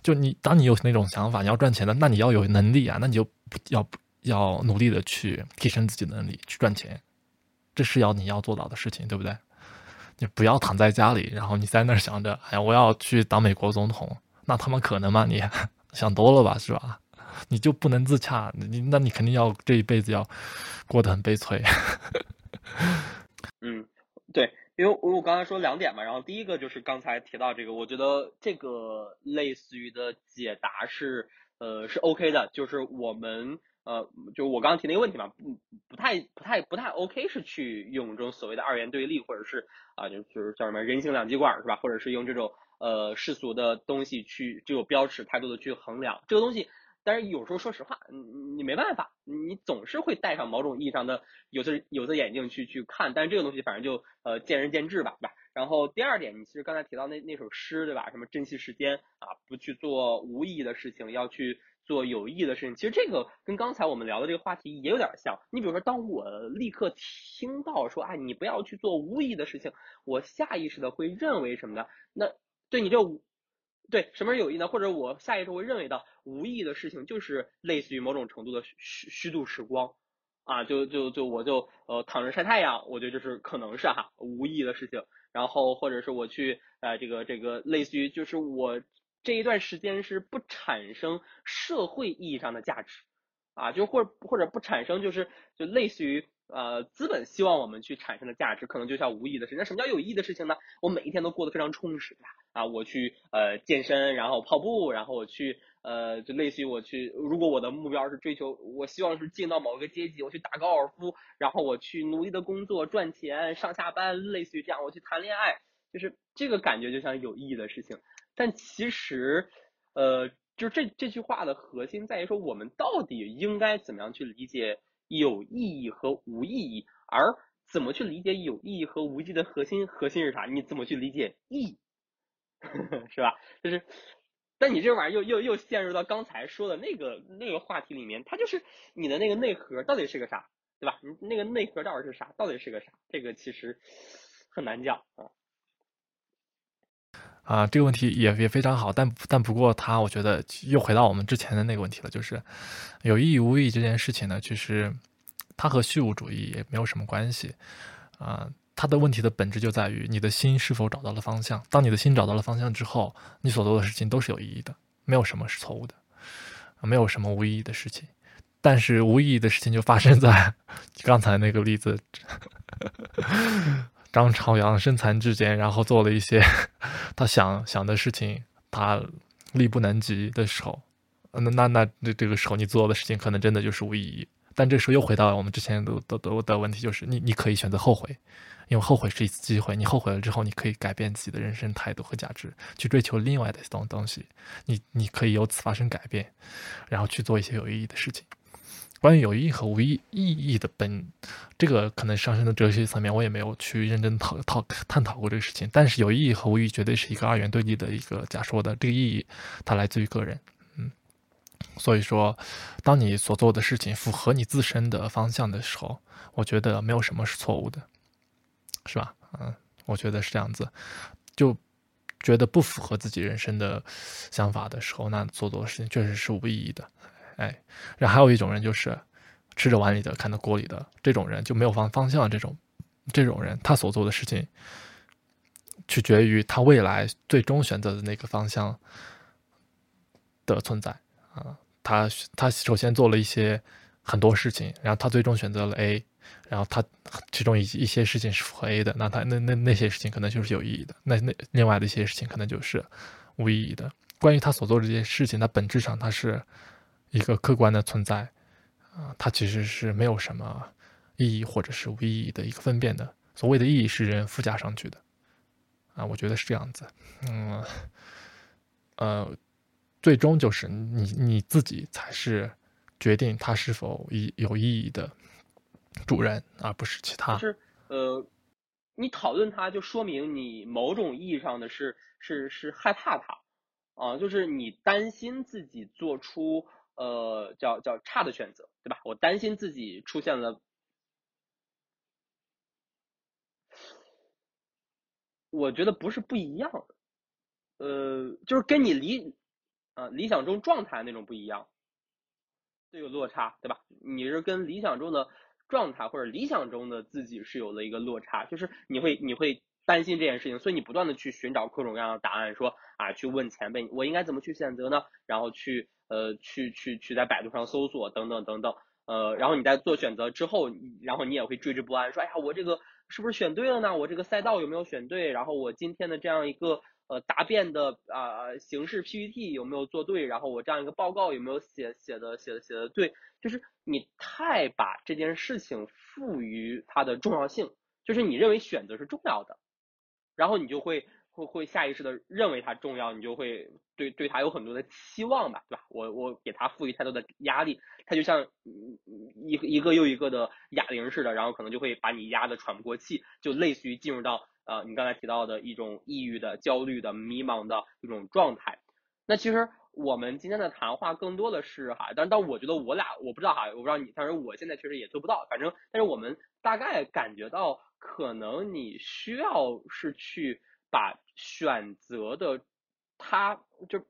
就你，当你有那种想法，你要赚钱的，那你要有能力啊，那你就要要努力的去提升自己能力，去赚钱。这是要你要做到的事情，对不对？你不要躺在家里，然后你在那儿想着，哎呀，我要去当美国总统，那他妈可能吗？你 想多了吧，是吧？你就不能自洽，你那你肯定要这一辈子要过得很悲催。嗯，对，因为我刚才说两点嘛，然后第一个就是刚才提到这个，我觉得这个类似于的解答是呃是 OK 的，就是我们。呃，就我刚刚提那个问题嘛，不不太不太不太 OK，是去用这种所谓的二元对立，或者是啊，就就是叫什么人性两极管是吧？或者是用这种呃世俗的东西去这种标尺态度的去衡量这个东西。但是有时候说实话，你你没办法，你总是会戴上某种意义上的有色有色眼镜去去看。但是这个东西反正就呃见仁见智吧，对吧？然后第二点，你其实刚才提到那那首诗对吧？什么珍惜时间啊，不去做无意义的事情，要去。做有意义的事情，其实这个跟刚才我们聊的这个话题也有点像。你比如说，当我立刻听到说，哎，你不要去做无意义的事情，我下意识的会认为什么呢？那对你这对什么是有意呢？或者我下意识会认为到无意义的事情就是类似于某种程度的虚虚度时光啊，就就就我就呃躺着晒太阳，我觉得这是可能是哈无意义的事情。然后或者是我去呃这个这个类似于就是我。这一段时间是不产生社会意义上的价值，啊，就或或者不产生就是就类似于呃资本希望我们去产生的价值，可能就像无意义的事。那什么叫有意义的事情呢？我每一天都过得非常充实呀，啊，我去呃健身，然后跑步，然后我去呃就类似于我去，如果我的目标是追求，我希望是进到某个阶级，我去打高尔夫，然后我去努力的工作赚钱上下班，类似于这样，我去谈恋爱，就是这个感觉就像有意义的事情。但其实，呃，就这这句话的核心在于说，我们到底应该怎么样去理解有意义和无意义？而怎么去理解有意义和无意义的核心核心是啥？你怎么去理解意义？是吧？就是，但你这玩意儿又又又陷入到刚才说的那个那个话题里面，它就是你的那个内核到底是个啥？对吧？你那个内核到底是啥？到底是个啥？这个其实很难讲啊。啊，这个问题也也非常好，但但不过他，我觉得又回到我们之前的那个问题了，就是有意义无意义这件事情呢，其实它和虚无主义也没有什么关系。啊，它的问题的本质就在于你的心是否找到了方向。当你的心找到了方向之后，你所做的事情都是有意义的，没有什么是错误的，没有什么无意义的事情。但是无意义的事情就发生在 刚才那个例子。张朝阳身残志坚，然后做了一些他想想的事情，他力不能及的时候，那那那这这个时候你做的事情可能真的就是无意义。但这时候又回到我们之前的的的的问题，就是你你可以选择后悔，因为后悔是一次机会。你后悔了之后，你可以改变自己的人生态度和价值，去追求另外的东东西。你你可以由此发生改变，然后去做一些有意义的事情。关于有意义和无意意义的本，这个可能上升的哲学层面，我也没有去认真讨讨探讨过这个事情。但是有意义和无意义绝对是一个二元对立的一个假说的。这个意义它来自于个人，嗯，所以说，当你所做的事情符合你自身的方向的时候，我觉得没有什么是错误的，是吧？嗯，我觉得是这样子。就觉得不符合自己人生的想法的时候，那做做的事情确实是无意义的。哎，然后还有一种人就是吃着碗里的看着锅里的这种人就没有方方向。这种这种人，他所做的事情取决于他未来最终选择的那个方向的存在啊。他他首先做了一些很多事情，然后他最终选择了 A，然后他其中一一些事情是符合 A 的，那他那那那些事情可能就是有意义的。那那另外的一些事情可能就是无意义的。关于他所做这些事情，它本质上它是。一个客观的存在，啊，它其实是没有什么意义或者是无意义的一个分辨的。所谓的意义是人附加上去的，啊，我觉得是这样子。嗯，呃，最终就是你你自己才是决定它是否意有意义的主人，而不是其他。是呃，你讨论它，就说明你某种意义上的是是是害怕它，啊，就是你担心自己做出。呃，叫叫差的选择，对吧？我担心自己出现了，我觉得不是不一样，呃，就是跟你理啊理想中状态那种不一样，这个落差，对吧？你是跟理想中的状态或者理想中的自己是有了一个落差，就是你会你会担心这件事情，所以你不断的去寻找各种各样的答案，说啊，去问前辈，我应该怎么去选择呢？然后去。呃，去去去在百度上搜索等等等等，呃，然后你在做选择之后，然后你也会惴惴不安，说，哎呀，我这个是不是选对了呢？我这个赛道有没有选对？然后我今天的这样一个呃答辩的啊形式 PPT 有没有做对？然后我这样一个报告有没有写写的写的写的对？就是你太把这件事情赋予它的重要性，就是你认为选择是重要的，然后你就会。会会下意识的认为它重要，你就会对对它有很多的期望吧，对吧？我我给它赋予太多的压力，它就像一一个又一个的哑铃似的，然后可能就会把你压得喘不过气，就类似于进入到呃你刚才提到的一种抑郁的、焦虑的、迷茫的一种状态。那其实我们今天的谈话更多的是哈，但但我觉得我俩我不知道哈，我不知道你，但是我现在确实也做不到，反正但是我们大概感觉到可能你需要是去。把选择的，他就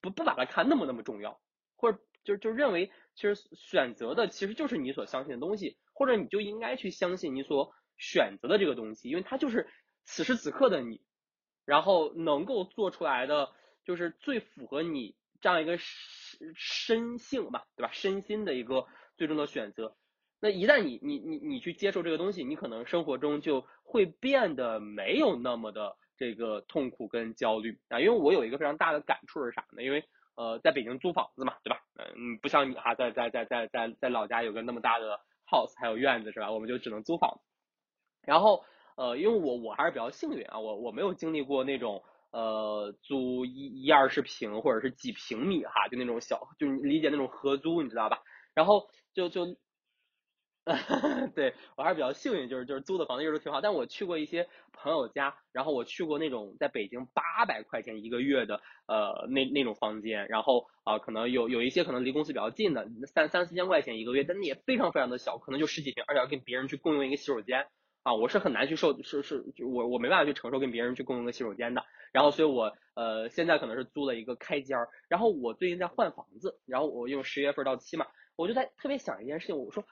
不不把它看那么那么重要，或者就就认为其实选择的其实就是你所相信的东西，或者你就应该去相信你所选择的这个东西，因为它就是此时此刻的你，然后能够做出来的就是最符合你这样一个身身性吧，对吧？身心的一个最终的选择。那一旦你你你你去接受这个东西，你可能生活中就会变得没有那么的。这个痛苦跟焦虑啊，因为我有一个非常大的感触是啥呢？因为呃，在北京租房子嘛，对吧？嗯，不像你哈，在在在在在在老家有个那么大的 house 还有院子是吧？我们就只能租房。然后呃，因为我我还是比较幸运啊，我我没有经历过那种呃租一一二十平或者是几平米哈，就那种小，就理解那种合租，你知道吧？然后就就。对我还是比较幸运，就是就是租的房子一直都挺好。但我去过一些朋友家，然后我去过那种在北京八百块钱一个月的呃那那种房间，然后啊可能有有一些可能离公司比较近的三三四千块钱一个月，但也非常非常的小，可能就十几平，而且要跟别人去共用一个洗手间啊，我是很难去受是是我我没办法去承受跟别人去共用个洗手间的。然后所以我呃现在可能是租了一个开间儿，然后我最近在换房子，然后我用十月份到期嘛，我就在特别想一件事情，我说。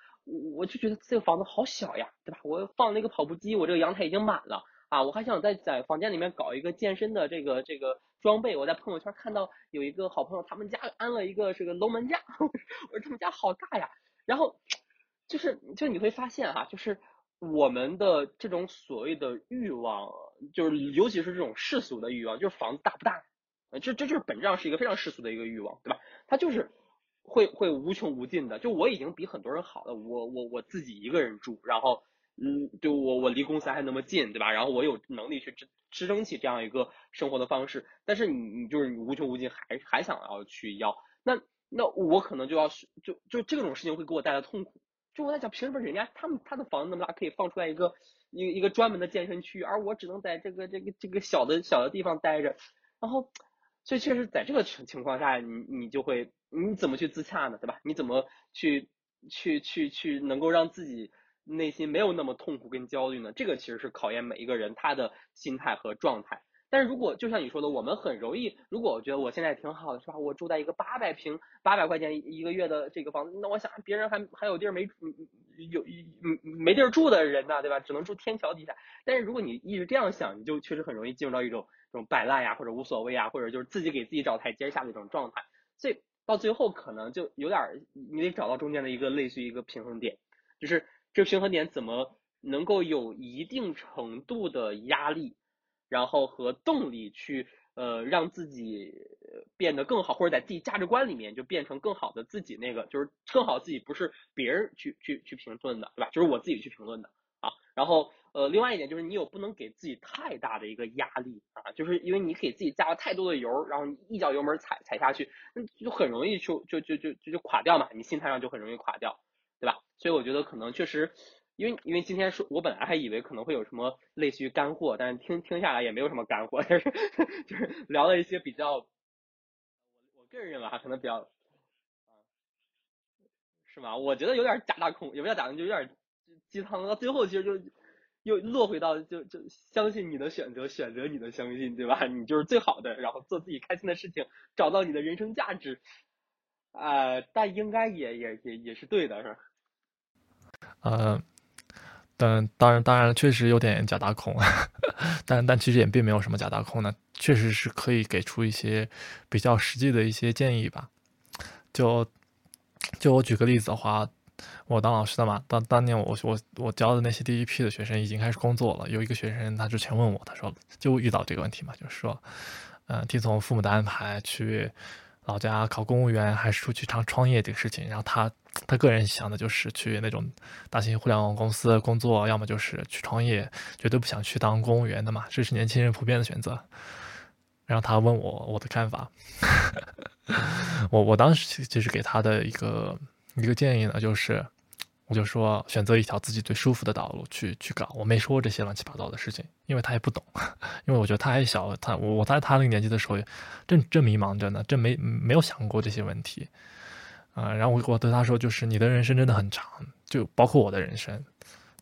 我就觉得这个房子好小呀，对吧？我放那个跑步机，我这个阳台已经满了啊！我还想在在房间里面搞一个健身的这个这个装备。我在朋友圈看到有一个好朋友，他们家安了一个这个龙门架，我说他们家好大呀。然后就是就你会发现哈，就是我们的这种所谓的欲望，就是尤其是这种世俗的欲望，就是房子大不大，呃，这这就是本质上是一个非常世俗的一个欲望，对吧？它就是会会无穷无尽的。就我已经比很多人好了，我我我自己一个人住，然后嗯，就我我离公司还那么近，对吧？然后我有能力去支支撑起这样一个生活的方式，但是你你就是你无穷无尽，还还想要去要，那那我可能就要就就这种事情会给我带来痛苦。就我在想，凭什么人家他们他的房子那么大，可以放出来一个一一个专门的健身区，而我只能在这个这个这个小的小的地方待着，然后。所以确实，在这个情情况下，你你就会你怎么去自洽呢？对吧？你怎么去去去去能够让自己内心没有那么痛苦跟焦虑呢？这个其实是考验每一个人他的心态和状态。但是如果就像你说的，我们很容易，如果我觉得我现在挺好的，是吧？我住在一个八百平、八百块钱一个月的这个房子，那我想别人还还有地儿没有嗯没地儿住的人呢，对吧？只能住天桥底下。但是如果你一直这样想，你就确实很容易进入到一种。这种摆烂呀，或者无所谓啊，或者就是自己给自己找台阶下的一种状态，所以到最后可能就有点，你得找到中间的一个类似于一个平衡点，就是这平衡点怎么能够有一定程度的压力，然后和动力去呃让自己变得更好，或者在自己价值观里面就变成更好的自己那个，就是更好自己不是别人去去去评论的，对吧？就是我自己去评论的啊，然后。呃，另外一点就是你有不能给自己太大的一个压力啊，就是因为你给自己加了太多的油，然后你一脚油门踩踩下去，那就很容易就就就就就就垮掉嘛，你心态上就很容易垮掉，对吧？所以我觉得可能确实，因为因为今天说，我本来还以为可能会有什么类似于干货，但是听听下来也没有什么干货，就是就是聊了一些比较，我我个人认为哈，可能比较，是吗？我觉得有点假大空，也不叫假空，就有点鸡汤，到最后其实就。又落回到就就相信你的选择，选择你的相信，对吧？你就是最好的，然后做自己开心的事情，找到你的人生价值，啊，但应该也也也也是对的，是吧？呃，但当然当然确实有点假大空，但但其实也并没有什么假大空呢，确实是可以给出一些比较实际的一些建议吧。就就我举个例子的话。我当老师的嘛，当当年我我我教的那些第一批的学生已经开始工作了。有一个学生他之前问我，他说就遇到这个问题嘛，就是说，嗯，听从父母的安排去老家考公务员，还是出去创创业这个事情。然后他他个人想的就是去那种大型互联网公司工作，要么就是去创业，绝对不想去当公务员的嘛，这是年轻人普遍的选择。然后他问我我的看法，我我当时其实给他的一个。一个建议呢，就是，我就说选择一条自己最舒服的道路去去搞，我没说这些乱七八糟的事情，因为他也不懂，因为我觉得他还小，他我我在他那个年纪的时候，正正迷茫着呢，正没没有想过这些问题，啊，然后我我对他说，就是你的人生真的很长，就包括我的人生，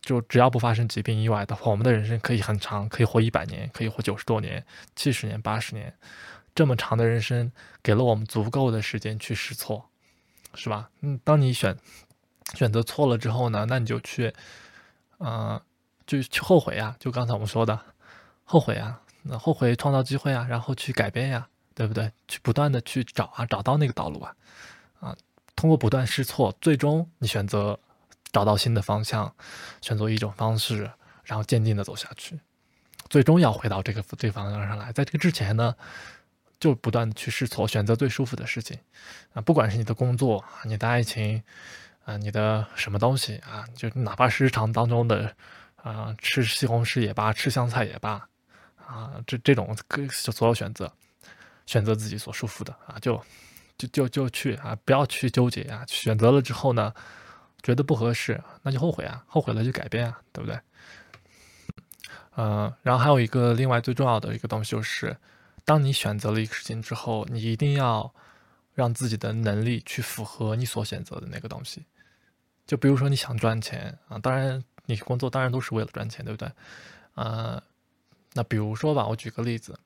就只要不发生疾病意外的话，我们的人生可以很长，可以活一百年，可以活九十多年、七十年、八十年，这么长的人生给了我们足够的时间去试错。是吧？嗯，当你选选择错了之后呢，那你就去，嗯，就去后悔呀。就刚才我们说的，后悔啊，那后悔创造机会啊，然后去改变呀，对不对？去不断的去找啊，找到那个道路啊，啊，通过不断试错，最终你选择找到新的方向，选择一种方式，然后坚定的走下去，最终要回到这个这个方向上来。在这个之前呢？就不断的去试错，选择最舒服的事情，啊，不管是你的工作、你的爱情，啊，你的什么东西啊，就哪怕是日常当中的，啊，吃西红柿也罢，吃香菜也罢，啊，这这种各所有选择，选择自己所舒服的啊，就就就就去啊，不要去纠结啊，选择了之后呢，觉得不合适，那就后悔啊，后悔了就改变啊，对不对？嗯，然后还有一个另外最重要的一个东西就是。当你选择了一个事情之后，你一定要让自己的能力去符合你所选择的那个东西。就比如说你想赚钱啊，当然你工作当然都是为了赚钱，对不对？呃，那比如说吧，我举个例子，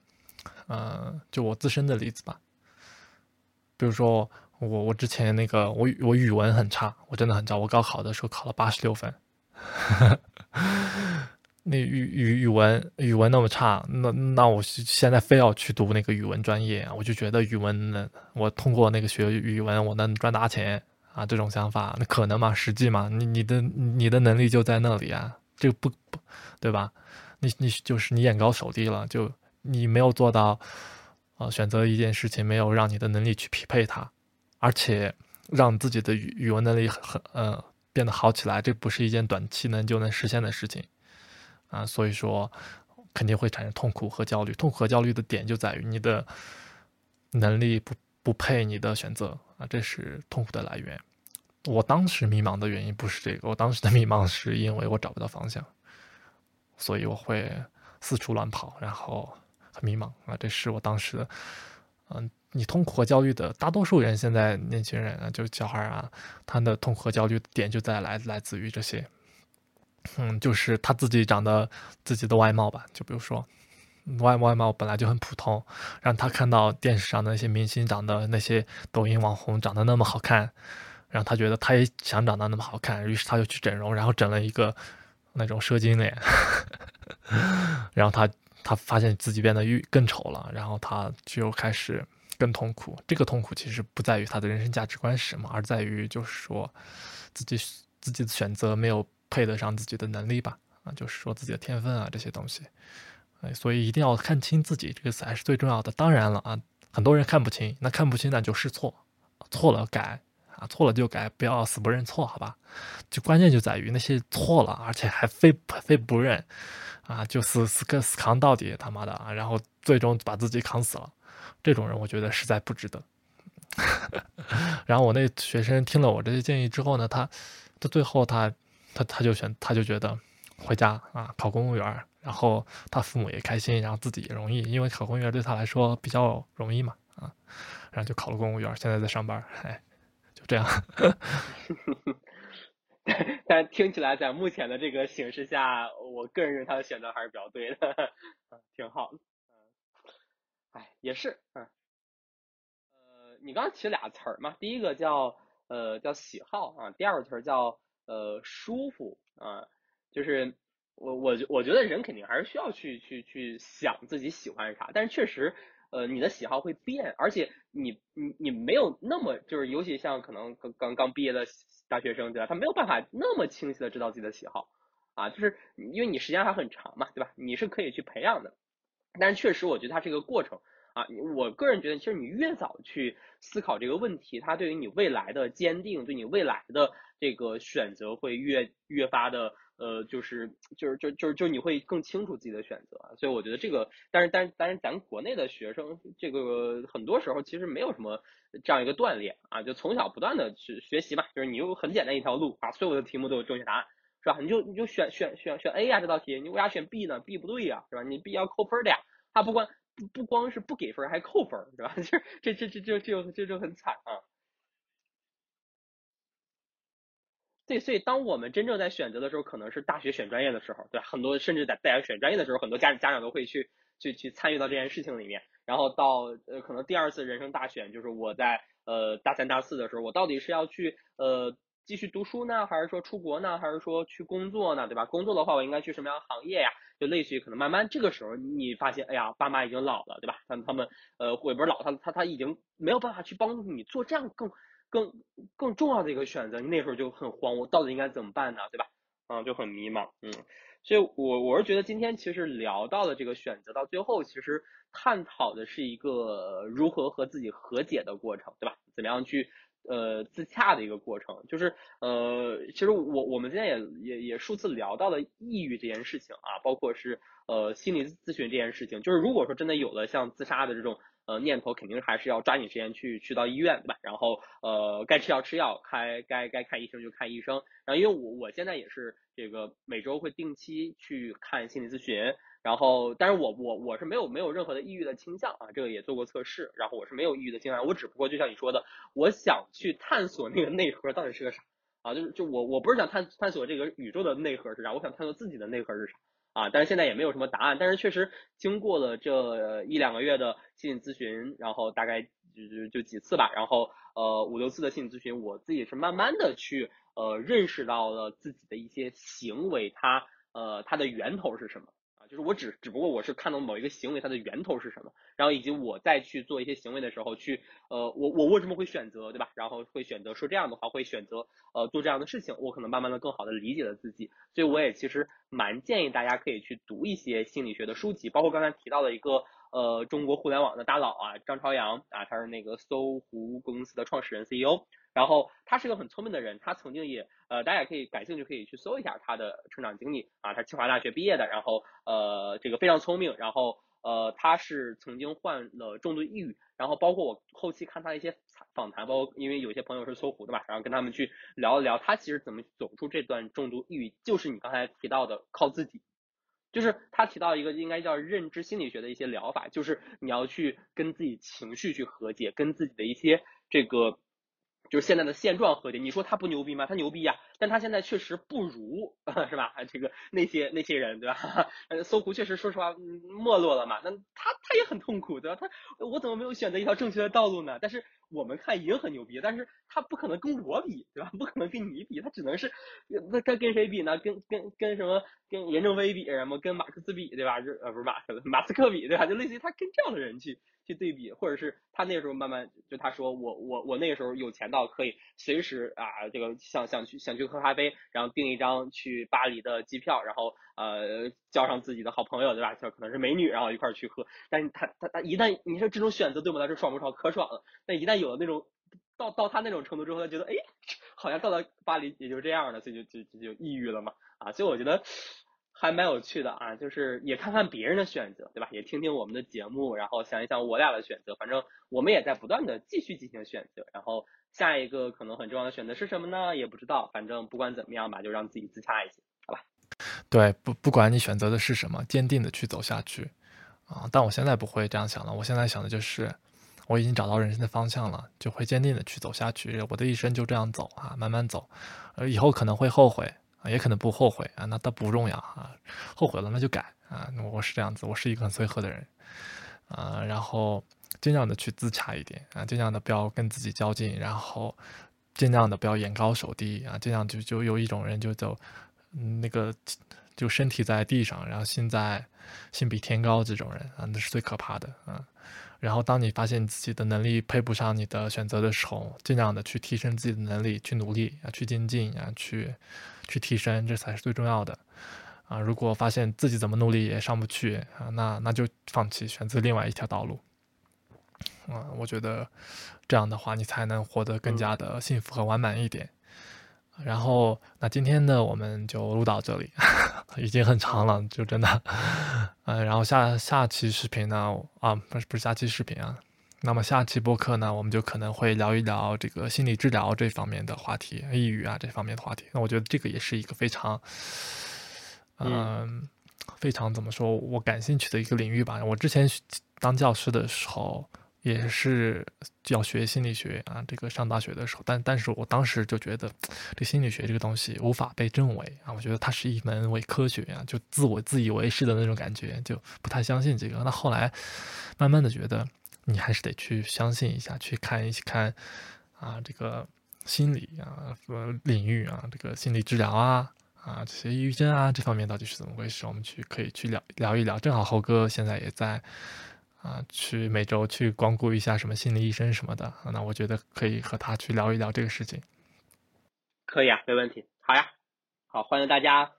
呃，就我自身的例子吧。比如说我我之前那个我我语文很差，我真的很差，我高考的时候考了八十六分。那语语语文语文那么差，那那我现在非要去读那个语文专业，我就觉得语文呢，我通过那个学语文，我能赚大钱啊！这种想法，那可能吗？实际吗？你你的你的能力就在那里啊，这不不，对吧？你你就是你眼高手低了，就你没有做到呃，选择一件事情没有让你的能力去匹配它，而且让自己的语语文能力很很呃变得好起来，这不是一件短期能就能实现的事情啊，所以说肯定会产生痛苦和焦虑。痛苦和焦虑的点就在于你的能力不不配你的选择啊，这是痛苦的来源。我当时迷茫的原因不是这个，我当时的迷茫是因为我找不到方向，所以我会四处乱跑，然后。很迷茫啊，这是我当时的，嗯，你痛苦和焦虑的大多数人，现在年轻人啊，就小孩啊，他的痛苦和焦虑点就在来来自于这些，嗯，就是他自己长得自己的外貌吧，就比如说外外貌本来就很普通，让他看到电视上的那些明星长得那些抖音网红长得那么好看，然后他觉得他也想长得那么好看，于是他就去整容，然后整了一个那种蛇精脸，然后他。他发现自己变得越更丑了，然后他就开始更痛苦。这个痛苦其实不在于他的人生价值观是什么，而在于就是说自己自己的选择没有配得上自己的能力吧？啊，就是说自己的天分啊这些东西。哎，所以一定要看清自己这个才是最重要的。当然了啊，很多人看不清，那看不清那就试错，错了改啊，错了就改，不要死不认错，好吧？就关键就在于那些错了，而且还非非不认。啊，就死死跟死扛到底，他妈的啊！然后最终把自己扛死了，这种人我觉得实在不值得。然后我那学生听了我这些建议之后呢，他他最后他他他就选他就觉得回家啊考公务员，然后他父母也开心，然后自己也容易，因为考公务员对他来说比较容易嘛啊，然后就考了公务员，现在在上班，哎，就这样。但听起来，在目前的这个形势下，我个人认为他的选择还是比较对的，挺好的。哎，也是，嗯，呃，你刚刚提俩词儿嘛，第一个叫呃叫喜好啊，第二个词儿叫呃舒服啊，就是我我我觉得人肯定还是需要去去去想自己喜欢啥，但是确实。呃，你的喜好会变，而且你你你没有那么就是，尤其像可能刚刚刚毕业的大学生，对吧？他没有办法那么清晰的知道自己的喜好，啊，就是因为你时间还很长嘛，对吧？你是可以去培养的，但是确实我觉得它是个过程啊。我个人觉得，其实你越早去思考这个问题，它对于你未来的坚定，对你未来的这个选择会越越发的。呃，就是就是就就就你会更清楚自己的选择，所以我觉得这个，但是但是但是咱国内的学生，这个很多时候其实没有什么这样一个锻炼啊，就从小不断的去学习嘛，就是你有很简单一条路啊，所有的题目都有正确答案，是吧？你就你就选选选选 A 呀这道题，你为啥选 B 呢？B 不对呀，是吧？你 B 要扣分的呀，他不光不不光是不给分，还扣分，是吧？这这这这这就这就很惨啊。对，所以当我们真正在选择的时候，可能是大学选专业的时候，对？很多甚至在大学选专业的时候，很多家家长都会去去去参与到这件事情里面。然后到呃，可能第二次人生大选，就是我在呃大三大四的时候，我到底是要去呃继续读书呢，还是说出国呢，还是说去工作呢，对吧？工作的话，我应该去什么样的行业呀？就类似于可能慢慢这个时候，你发现，哎呀，爸妈已经老了，对吧？但他们呃，也不是老，他他他已经没有办法去帮助你做这样更。更更重要的一个选择，你那时候就很慌，我到底应该怎么办呢？对吧？嗯，就很迷茫，嗯，所以我我是觉得今天其实聊到了这个选择，到最后其实探讨的是一个如何和自己和解的过程，对吧？怎么样去呃自洽的一个过程，就是呃，其实我我们今天也也也数次聊到了抑郁这件事情啊，包括是呃心理咨询这件事情，就是如果说真的有了像自杀的这种。呃，念头肯定还是要抓紧时间去去到医院，对吧？然后呃，该吃药吃药，开该该看医生就看医生。然后因为我我现在也是这个每周会定期去看心理咨询，然后但是我我我是没有没有任何的抑郁的倾向啊，这个也做过测试，然后我是没有抑郁的倾向，我只不过就像你说的，我想去探索那个内核到底是个啥啊，就是就我我不是想探探索这个宇宙的内核是啥，我想探索自己的内核是啥。啊，但是现在也没有什么答案。但是确实经过了这一两个月的心理咨询，然后大概就就就几次吧，然后呃五六次的心理咨询，我自己是慢慢的去呃认识到了自己的一些行为，它呃它的源头是什么。就是我只只不过我是看到某一个行为它的源头是什么，然后以及我再去做一些行为的时候，去呃我我为什么会选择对吧？然后会选择说这样的话，会选择呃做这样的事情，我可能慢慢的更好的理解了自己，所以我也其实蛮建议大家可以去读一些心理学的书籍，包括刚才提到的一个呃中国互联网的大佬啊，张朝阳啊，他是那个搜狐公司的创始人 CEO。然后他是个很聪明的人，他曾经也呃，大家也可以感兴趣可以去搜一下他的成长经历啊，他清华大学毕业的，然后呃这个非常聪明，然后呃他是曾经患了重度抑郁，然后包括我后期看他一些访谈，包括因为有些朋友是搜狐的嘛，然后跟他们去聊一聊他其实怎么走出这段重度抑郁，就是你刚才提到的靠自己，就是他提到一个应该叫认知心理学的一些疗法，就是你要去跟自己情绪去和解，跟自己的一些这个。就是现在的现状核电，你说它不牛逼吗？它牛逼呀，但他现在确实不如啊，是吧？这个那些那些人，对吧？搜狐确实说实话没落了嘛，那他他也很痛苦，对吧？他我怎么没有选择一条正确的道路呢？但是。我们看已经很牛逼，但是他不可能跟我比，对吧？不可能跟你比，他只能是那他跟谁比呢？跟跟跟什么？跟任正非比什么？跟马克思比，对吧？就呃不是马克马斯克比，对吧？就类似于他跟这样的人去去对比，或者是他那时候慢慢就他说我我我那个时候有钱到可以随时啊这个想想去想去喝咖啡，然后订一张去巴黎的机票，然后呃叫上自己的好朋友，对吧？就可能是美女，然后一块儿去喝。但是他他他一旦你说这种选择对我们来说爽不爽？可爽了。但一旦有了那种到到他那种程度之后，他觉得哎，好像到了巴黎也就这样了，所以就就就抑郁了嘛啊！所以我觉得还蛮有趣的啊，就是也看看别人的选择，对吧？也听听我们的节目，然后想一想我俩的选择。反正我们也在不断的继续进行选择，然后下一个可能很重要的选择是什么呢？也不知道。反正不管怎么样吧，就让自己自洽一些，好吧？对，不不管你选择的是什么，坚定的去走下去啊！但我现在不会这样想了，我现在想的就是。我已经找到人生的方向了，就会坚定的去走下去。我的一生就这样走啊，慢慢走。呃，以后可能会后悔啊，也可能不后悔啊，那倒不重要啊。后悔了那就改啊。我是这样子，我是一个很随和的人啊。然后尽量的去自洽一点啊，尽量的不要跟自己较劲，然后尽量的不要眼高手低啊。尽量就就有一种人就走，那个就身体在地上，然后心在心比天高这种人啊，那是最可怕的啊。然后，当你发现自己的能力配不上你的选择的时候，尽量的去提升自己的能力，去努力啊，去精进啊，去去提升，这才是最重要的啊！如果发现自己怎么努力也上不去啊，那那就放弃，选择另外一条道路啊！我觉得这样的话，你才能活得更加的幸福和完满一点。然后，那今天呢，我们就录到这里，已经很长了，就真的，嗯，然后下下期视频呢，啊，不是不是下期视频啊，那么下期播客呢，我们就可能会聊一聊这个心理治疗这方面的话题，抑郁啊这方面的话题。那我觉得这个也是一个非常，嗯，非常怎么说我感兴趣的一个领域吧。我之前当教师的时候。也是要学心理学啊，这个上大学的时候，但但是我当时就觉得，这心理学这个东西无法被证伪啊，我觉得它是一门伪科学啊，就自我自以为是的那种感觉，就不太相信这个。那后来慢慢的觉得，你还是得去相信一下，去看一看啊，这个心理啊和领域啊，这个心理治疗啊啊这些抑郁症啊这方面到底是怎么回事，我们去可以去聊聊一聊。正好猴哥现在也在。啊，去每周去光顾一下什么心理医生什么的，那我觉得可以和他去聊一聊这个事情。可以啊，没问题。好呀，好，欢迎大家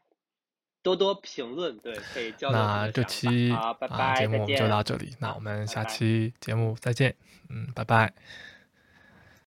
多多评论，对，可以交流那这期啊，拜拜，节目就到这里，那我们下期节目再见，嗯，拜拜。